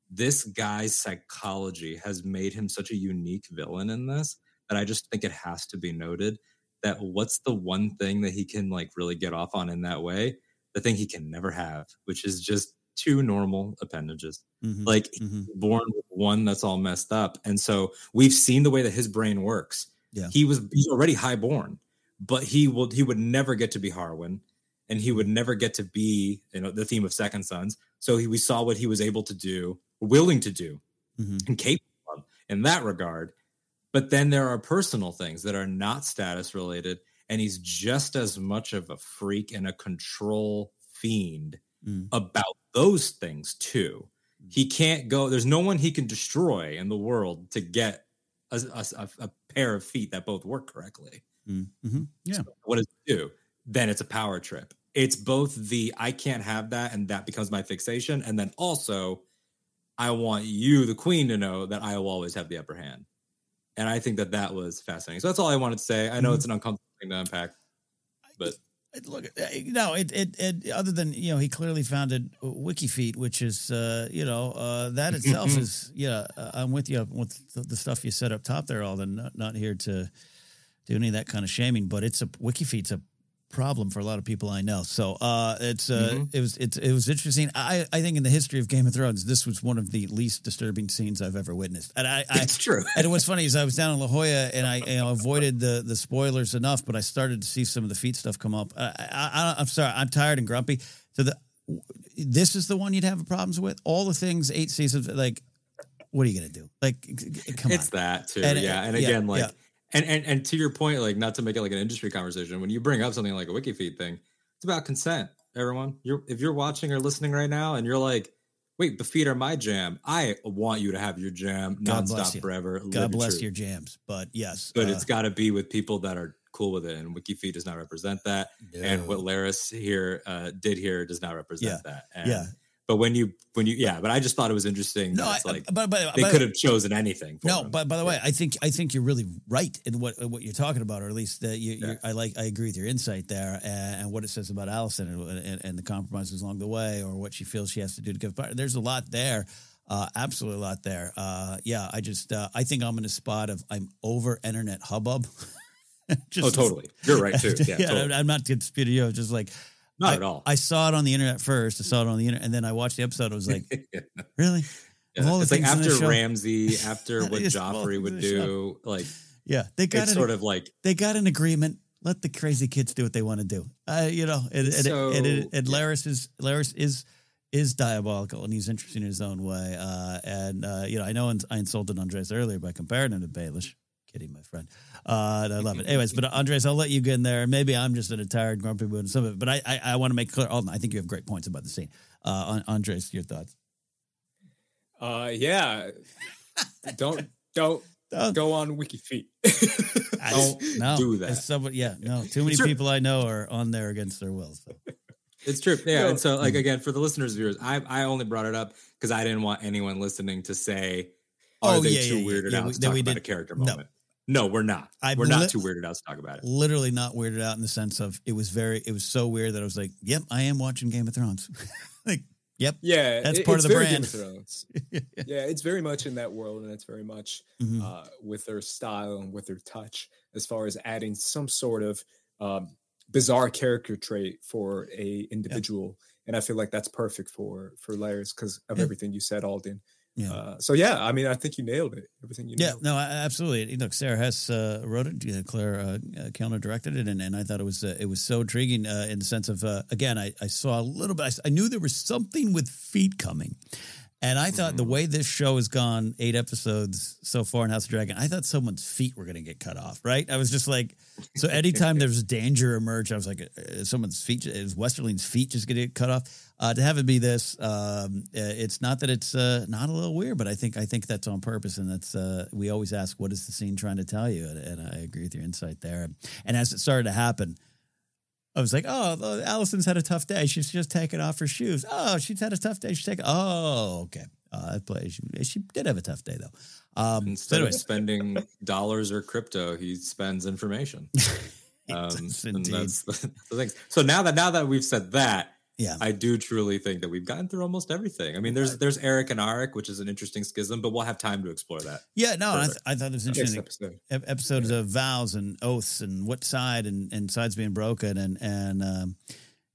this guy's psychology has made him such a unique villain in this that i just think it has to be noted that what's the one thing that he can like really get off on in that way the thing he can never have which is just two normal appendages. Mm-hmm. Like mm-hmm. born with one that's all messed up. And so we've seen the way that his brain works. Yeah. He was he's already highborn, but he will he would never get to be Harwin and he would never get to be, you know, the theme of Second Sons. So he, we saw what he was able to do, willing to do, mm-hmm. and capable of in that regard. But then there are personal things that are not status related, and he's just as much of a freak and a control fiend mm. about those things too. He can't go. There's no one he can destroy in the world to get a, a, a pair of feet that both work correctly. Mm, mm-hmm. Yeah. So what does it do? Then it's a power trip. It's both the I can't have that, and that becomes my fixation, and then also I want you, the queen, to know that I will always have the upper hand. And I think that that was fascinating. So that's all I wanted to say. I know mm-hmm. it's an uncomfortable thing to unpack, but look, no, it, it, it, other than, you know, he clearly founded WikiFeet, which is, uh, you know, uh, that itself is, yeah, uh, I'm with you with the, the, stuff you said up top there, Alden, not, not here to do any of that kind of shaming, but it's a WikiFeet's a problem for a lot of people I know. So uh, it's uh, mm-hmm. it was it's it was interesting. I I think in the history of Game of Thrones, this was one of the least disturbing scenes I've ever witnessed. And I, I it's true. and what's funny is I was down in La Jolla and I you know, avoided the the spoilers enough, but I started to see some of the feet stuff come up. I, I, I'm sorry, I'm tired and grumpy. So the this is the one you'd have problems with. All the things eight seasons like what are you gonna do? Like, come it's on. that too. And, uh, yeah. And yeah, again, like yeah. And, and and to your point, like not to make it like an industry conversation, when you bring up something like a WikiFeet thing, it's about consent, everyone. You're if you're watching or listening right now and you're like, wait, the feet are my jam. I want you to have your jam God nonstop forever. God bless truth. your jams, but yes, But uh, it's gotta be with people that are cool with it. And WikiFeet does not represent that. And what. Larys here uh, did here does not represent that. And, yeah, But when you when you yeah, but I just thought it was interesting. no, that I, it's like but but they but- could have chosen anything. For No, him. but by the way, I think I think you're really right in what what you're talking about, or at least uh, you, Yeah. I like I agree with your insight there and, and what it says about Alicent and, and, and the compromises along the way, or what she feels she has to do to give. But there's a lot there, uh, absolutely a lot there. Uh, yeah, I just uh, I think I'm in a spot of I'm over internet hubbub. Just- oh, totally. You're right too. Yeah, yeah, totally. I'm not disputing you. Just like not I, at all. I saw it on the internet first. I saw it on the internet, and then I watched the episode. I was like, Yeah. really? Of all It's like after Ramsay, after what It's of all Joffrey would the show. do, like Yeah, they got it's an, sort of like they got an agreement. Let the crazy kids do what they want to do. Uh, you know, and and, So, and, and, and. Larys is Larys is is diabolical, and he's interesting in his own way. Uh, and uh, you know, I know I insulted Andres earlier by comparing him to Baelish. Kidding, my friend. Uh, and I love it. Anyways, but Andres, I'll let you get in there. Maybe I'm just in a tired, grumpy mood and some of it, but I I, I want to make clear. Alden, I think you have great points about the scene. Uh, Andres, your thoughts? Uh, yeah. don't don't Oh, go on WikiFeet. I- Don't no, do that. It's somebody, yeah, no. Too many Sure. people I know are on there against their will. So. it's true. Yeah. No. And so like again, for the listeners viewers, I I only brought it up because I didn't want anyone listening to say, Are Oh, they yeah, too yeah, yeah. weirded Yeah, out we- to talk we about did- a character no. moment? No, we're not. I we're not too weirded out to talk about it. literally not weirded out in the sense of it was very it was so weird that I was like, yep, I am watching Game of Thrones. like, yep. yeah, That's it- part it's of the brand. Game of Thrones. yeah, it's very much in that world, and it's very much Mhm. uh, with their style and with their touch, as far as adding some sort of um, bizarre character trait for a individual. And I feel like that's perfect for for Larys because of everything you said, Alden. Yeah. Uh, so yeah, I mean, I think you nailed it. Everything you Yeah, nailed. no, I- absolutely. Look, Sara Hess uh, wrote it. uh, Clare uh, uh, Kilner directed it, and, and I thought it was uh, it was so intriguing uh, in the sense of uh, again, I, I saw a little bit. I knew there was something with feet coming, and I thought the Mhm. way this show has gone, eight episodes so far in House of Dragon, I thought someone's feet were going to get cut off. Right? I was just like, so anytime there's danger emerge, I was like, uh, someone's feet is Westerling's feet just going to get cut off. Uh, to have it be this, um, uh, it's not that it's uh, not a little weird, but I think I think that's on purpose, and that's uh, we always ask, what is the scene trying to tell you? And, and I agree with your insight there. And as it started to happen, I was like, oh, Alicent's had a tough day. She's just taking off her shoes. Oh, she's had a tough day. She's taking. Oh, okay. Uh, I play. She, she did have a tough day though. Um, so Instead of spending dollars or crypto, he spends information. Um, does and that's the, the. So now that now that we've said that, yeah, I do truly think that we've gotten through almost everything. I mean, there's there's Erryk and Arryk, which is an interesting schism, but we'll have time to explore that. yeah. No, I, th- I thought it was interesting. episode. ep- episodes of vows and oaths and what side and, and sides being broken and and um,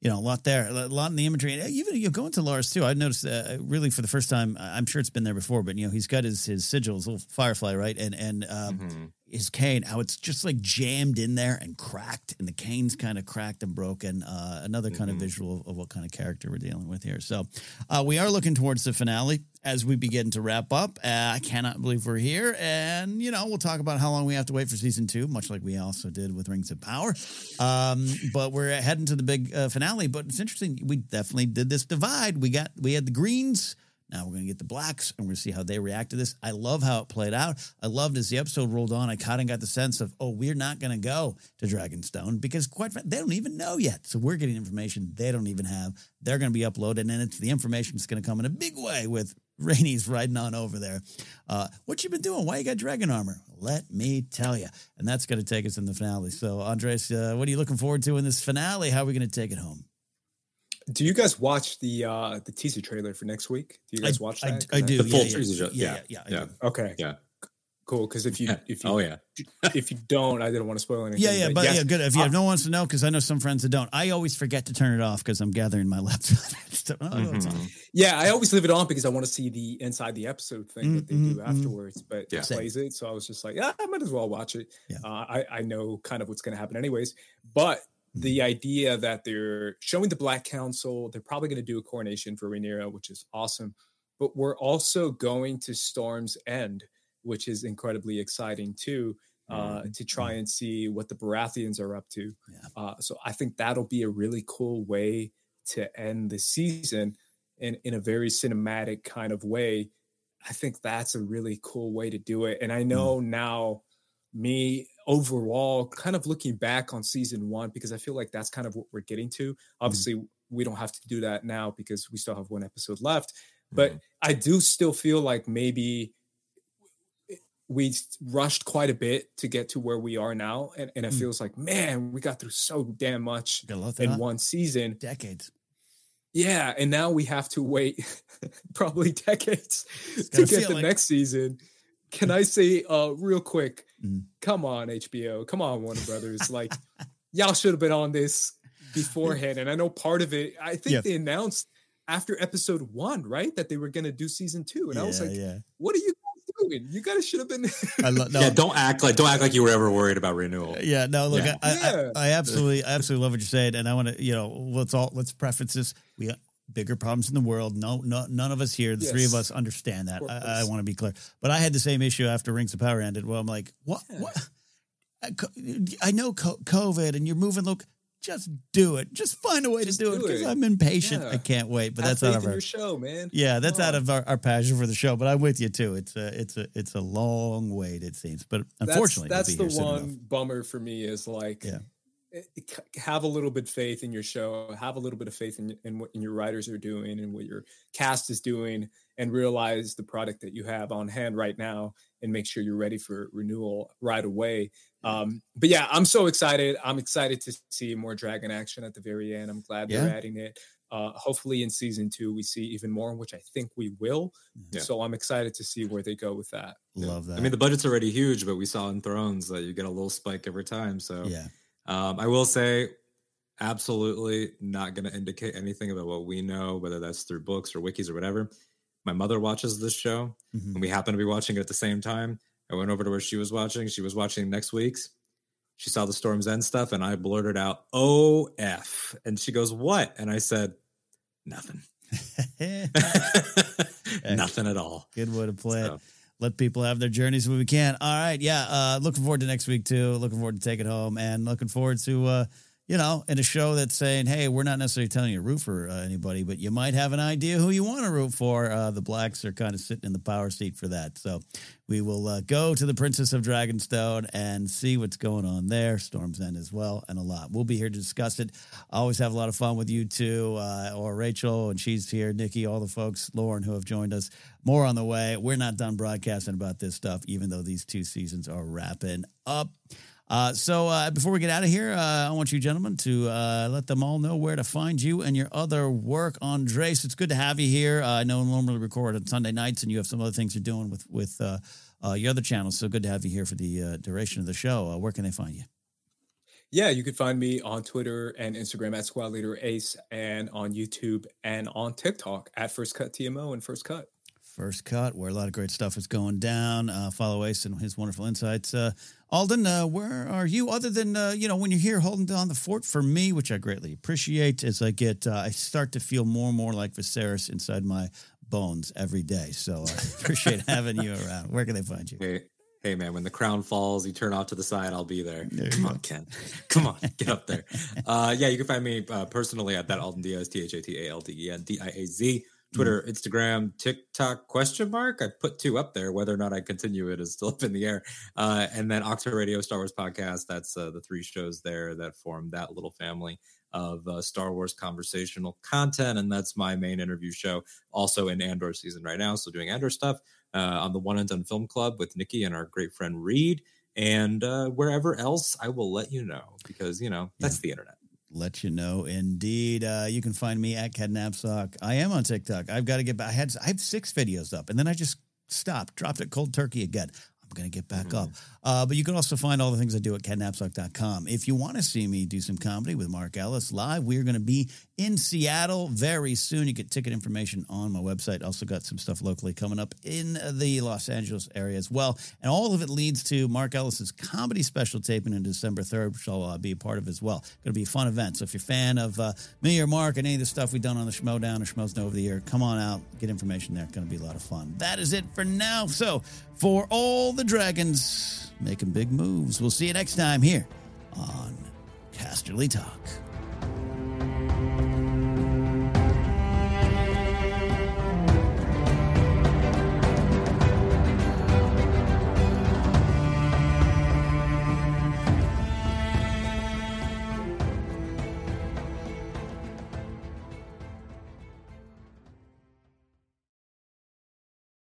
you know a lot there a lot in the imagery and even you go into Larys too I noticed uh, really for the first time I'm sure it's been there before but you know he's got his his sigil his little firefly right and and um, Mhm. His cane how it's just like jammed in there and cracked and the cane's kind of cracked and broken uh, another kind of Mhm. visual of, of what kind of character we're dealing with here. So uh, we are looking towards the finale as we begin to wrap up. Uh, I cannot believe we're here and you know we'll talk about how long we have to wait for season two much like we also did with Rings of Power. Um, but we're heading to the big uh, finale but it's interesting we definitely did this divide. We got we had the greens now we're going to get the blacks and we're going to see how they react to this. I love how it played out. I loved as the episode rolled on, I kind of got the sense of, oh, we're not going to go to Dragonstone because quite frankly, they don't even know yet. So we're getting information they don't even have. They're going to be uploaded and it's the information that's going to come in a big way with Rhaenys riding on over there. Uh, what you been doing? Why you got dragon armor? Let me tell you. And that's going to take us in the finale. So Andres, uh, what are you looking forward to in this finale? How are we going to take it home? Do you guys watch the uh the teaser trailer for next week? Do you guys watch that? I do. The full yeah, teaser, yeah, yeah, yeah, yeah, yeah. Okay. Yeah. Cool. Because if you if you oh yeah, if you don't, I didn't want to spoil anything. Yeah, yeah, but yes, yeah, good. If you uh, have no one wants to know, because I know some friends that don't. I always forget to turn it off because I'm gathering my laptop. I just don't- oh, it's on. Mhm. Yeah, I always leave it on because I want to see the inside the episode thing that they do mm, mm. afterwards. But Yeah. it plays it, so I was just like, yeah, I might as well watch it. Yeah. Uh, I I know kind of what's going to happen anyways. But. The idea that they're showing the Black Council, they're probably going to do a coronation for Rhaenyra, which is awesome. but we're also going to Storm's End, which is incredibly exciting too. Uh, mm-hmm. to try and see what the Baratheons are up to. Yeah. Uh, so I think that'll be a really cool way to end the season in, in a very cinematic kind of way. I think that's a really cool way to do it. And I know mm. now, me overall, kind of looking back on season one, because I feel like that's kind of what we're getting to. Mm-hmm. Obviously, mm. we don't have to do that now because we still have one episode left. But mm. I do still feel like maybe we rushed quite a bit to get to where we are now. And, and it mm. feels like, man, we got through so damn much in one season. Decades. Yeah. And now we have to wait probably decades to get the like... next season. Can I say uh real quick? Mm. Come on, HBO. Come on, Warner Brothers. Like y'all should have been on this beforehand. And I know part of it, I think they announced after episode one, right? That they were gonna do season two. And yeah, I was like, yeah. what are you doing? You guys should have been. I lo- no. Yeah, don't act like don't act like you were ever worried about renewal. Yeah, no, look, yeah. I, yeah. I, I, absolutely, I absolutely love what you're saying, and I want to, you know, let's all let's preface this. We got bigger problems in the world. No, no, none of us here, the yes. three of us, understand that. I, I want to be clear, but I had the same issue after Rings of Power ended. Well, I'm like, what? What? Uh, I know COVID, and you're moving. Look, just do it. Just find a way just to do, do it because I'm impatient. Yeah. I can't wait. But Have that's out of our your show, man. Yeah, that's out of our, our, passion for the show. But I'm with you too. It's a it's a it's a long wait. It seems, but unfortunately, that's, that's the one bummer for me. Is like, yeah. Have a little bit faith in your show. Have a little bit of faith in, in what in your writers are doing and what your cast is doing, and realize the product that you have on hand right now, and make sure you're ready for renewal right away. Um, but yeah, I'm so excited. I'm excited to see more dragon action at the very end. I'm glad they're adding it. Uh, hopefully in season two we see even more, which I think we will. Yeah. So I'm excited to see where they go with that. Love that. I mean, the budget's already huge, but we saw in Thrones that you get a little spike every time. So yeah, um, I will say, absolutely not going to indicate anything about what we know, whether that's through books or wikis or whatever. My mother watches this show, mm-hmm. and we happen to be watching it at the same time. I went over to where she was watching. She was watching next week's. She saw the Storm's End stuff, and I blurted out "OF," and she goes, "What?" And I said, "Nothing, nothing at all." Good way to play so. it. Let people have their journeys when we can. All right, yeah. Uh, looking forward to next week too. Looking forward to take it home, and looking forward to. Uh, you know, in a show that's saying, hey, we're not necessarily telling you to root for uh, anybody, but you might have an idea who you want to root for. Uh, the Blacks are kind of sitting in the power seat for that. So we will uh, go to the Princess of Dragonstone and see what's going on there. Storm's End as well, and a lot. We'll be here to discuss it. I always have a lot of fun with you too, uh, or Rachel, and she's here, Nikki, all the folks, Lauren, who have joined us. More on the way. We're not done broadcasting about this stuff, even though these two seasons are wrapping up. Uh, so uh, before we get out of here, uh, I want you gentlemen to uh, let them all know where to find you and your other work. Andres, it's good to have you here. Uh, I know normally record on Sunday nights, and you have some other things you're doing with with your other channels. So good to have you here for the duration of the show. where can they find you? Yeah, you can find me on Twitter and Instagram at Squad Leader Ace, and on YouTube and on TikTok at First Cut TMO and First Cut. First Cut, where a lot of great stuff is going down. Uh, follow Ace and his wonderful insights. Uh, Alden, uh, where are you? Other than uh, you know, when you're here holding down the fort for me, which I greatly appreciate, as I get, uh, I start to feel more and more like Viserys inside my bones every day. So I appreciate having you around. Where can they find you? Hey, hey, man, when the crown falls, you turn off to the side. I'll be there. there Come on, Ken. Come on, get up there. Uh, yeah, you can find me personally at that Alden Diaz, T H A T A L D E N D I A Z. Twitter, mm. Instagram, TikTok question mark. I put two up there. Whether or not I continue it is still up in the air. Uh, and then Octo Radio, Star Wars podcast. That's uh, the three shows there that form that little family of uh, Star Wars conversational content. And that's my main interview show. Also in Andor season right now, so doing Andor stuff uh, on the One and Done Film Club with Nikki and our great friend Reed. And uh, wherever else, I will let you know because you know that's yeah. the internet let you know. Indeed, uh, you can find me at Ken Napzok. I am on TikTok. I've got to get back. I had I have six videos up, and then I just stopped, dropped it cold turkey again. I'm going to get back mm-hmm. up. Uh, but you can also find all the things I do at kennapzok.com. If you want to see me do some comedy with Mark Ellis live, we're going to be in Seattle very soon. You get ticket information on my website. Also got some stuff locally coming up in the Los Angeles area as well. And all of it leads to Mark Ellis's comedy special taping on December 3rd, which I'll uh, be a part of as well. Going to be a fun event. So if you're a fan of uh, me or Mark and any of the stuff we've done on the Schmoedown or Schmoes Know over the year, come on out, get information there. It's going to be a lot of fun. That is it for now. So for all the dragons making big moves, we'll see you next time here on Casterly Talk.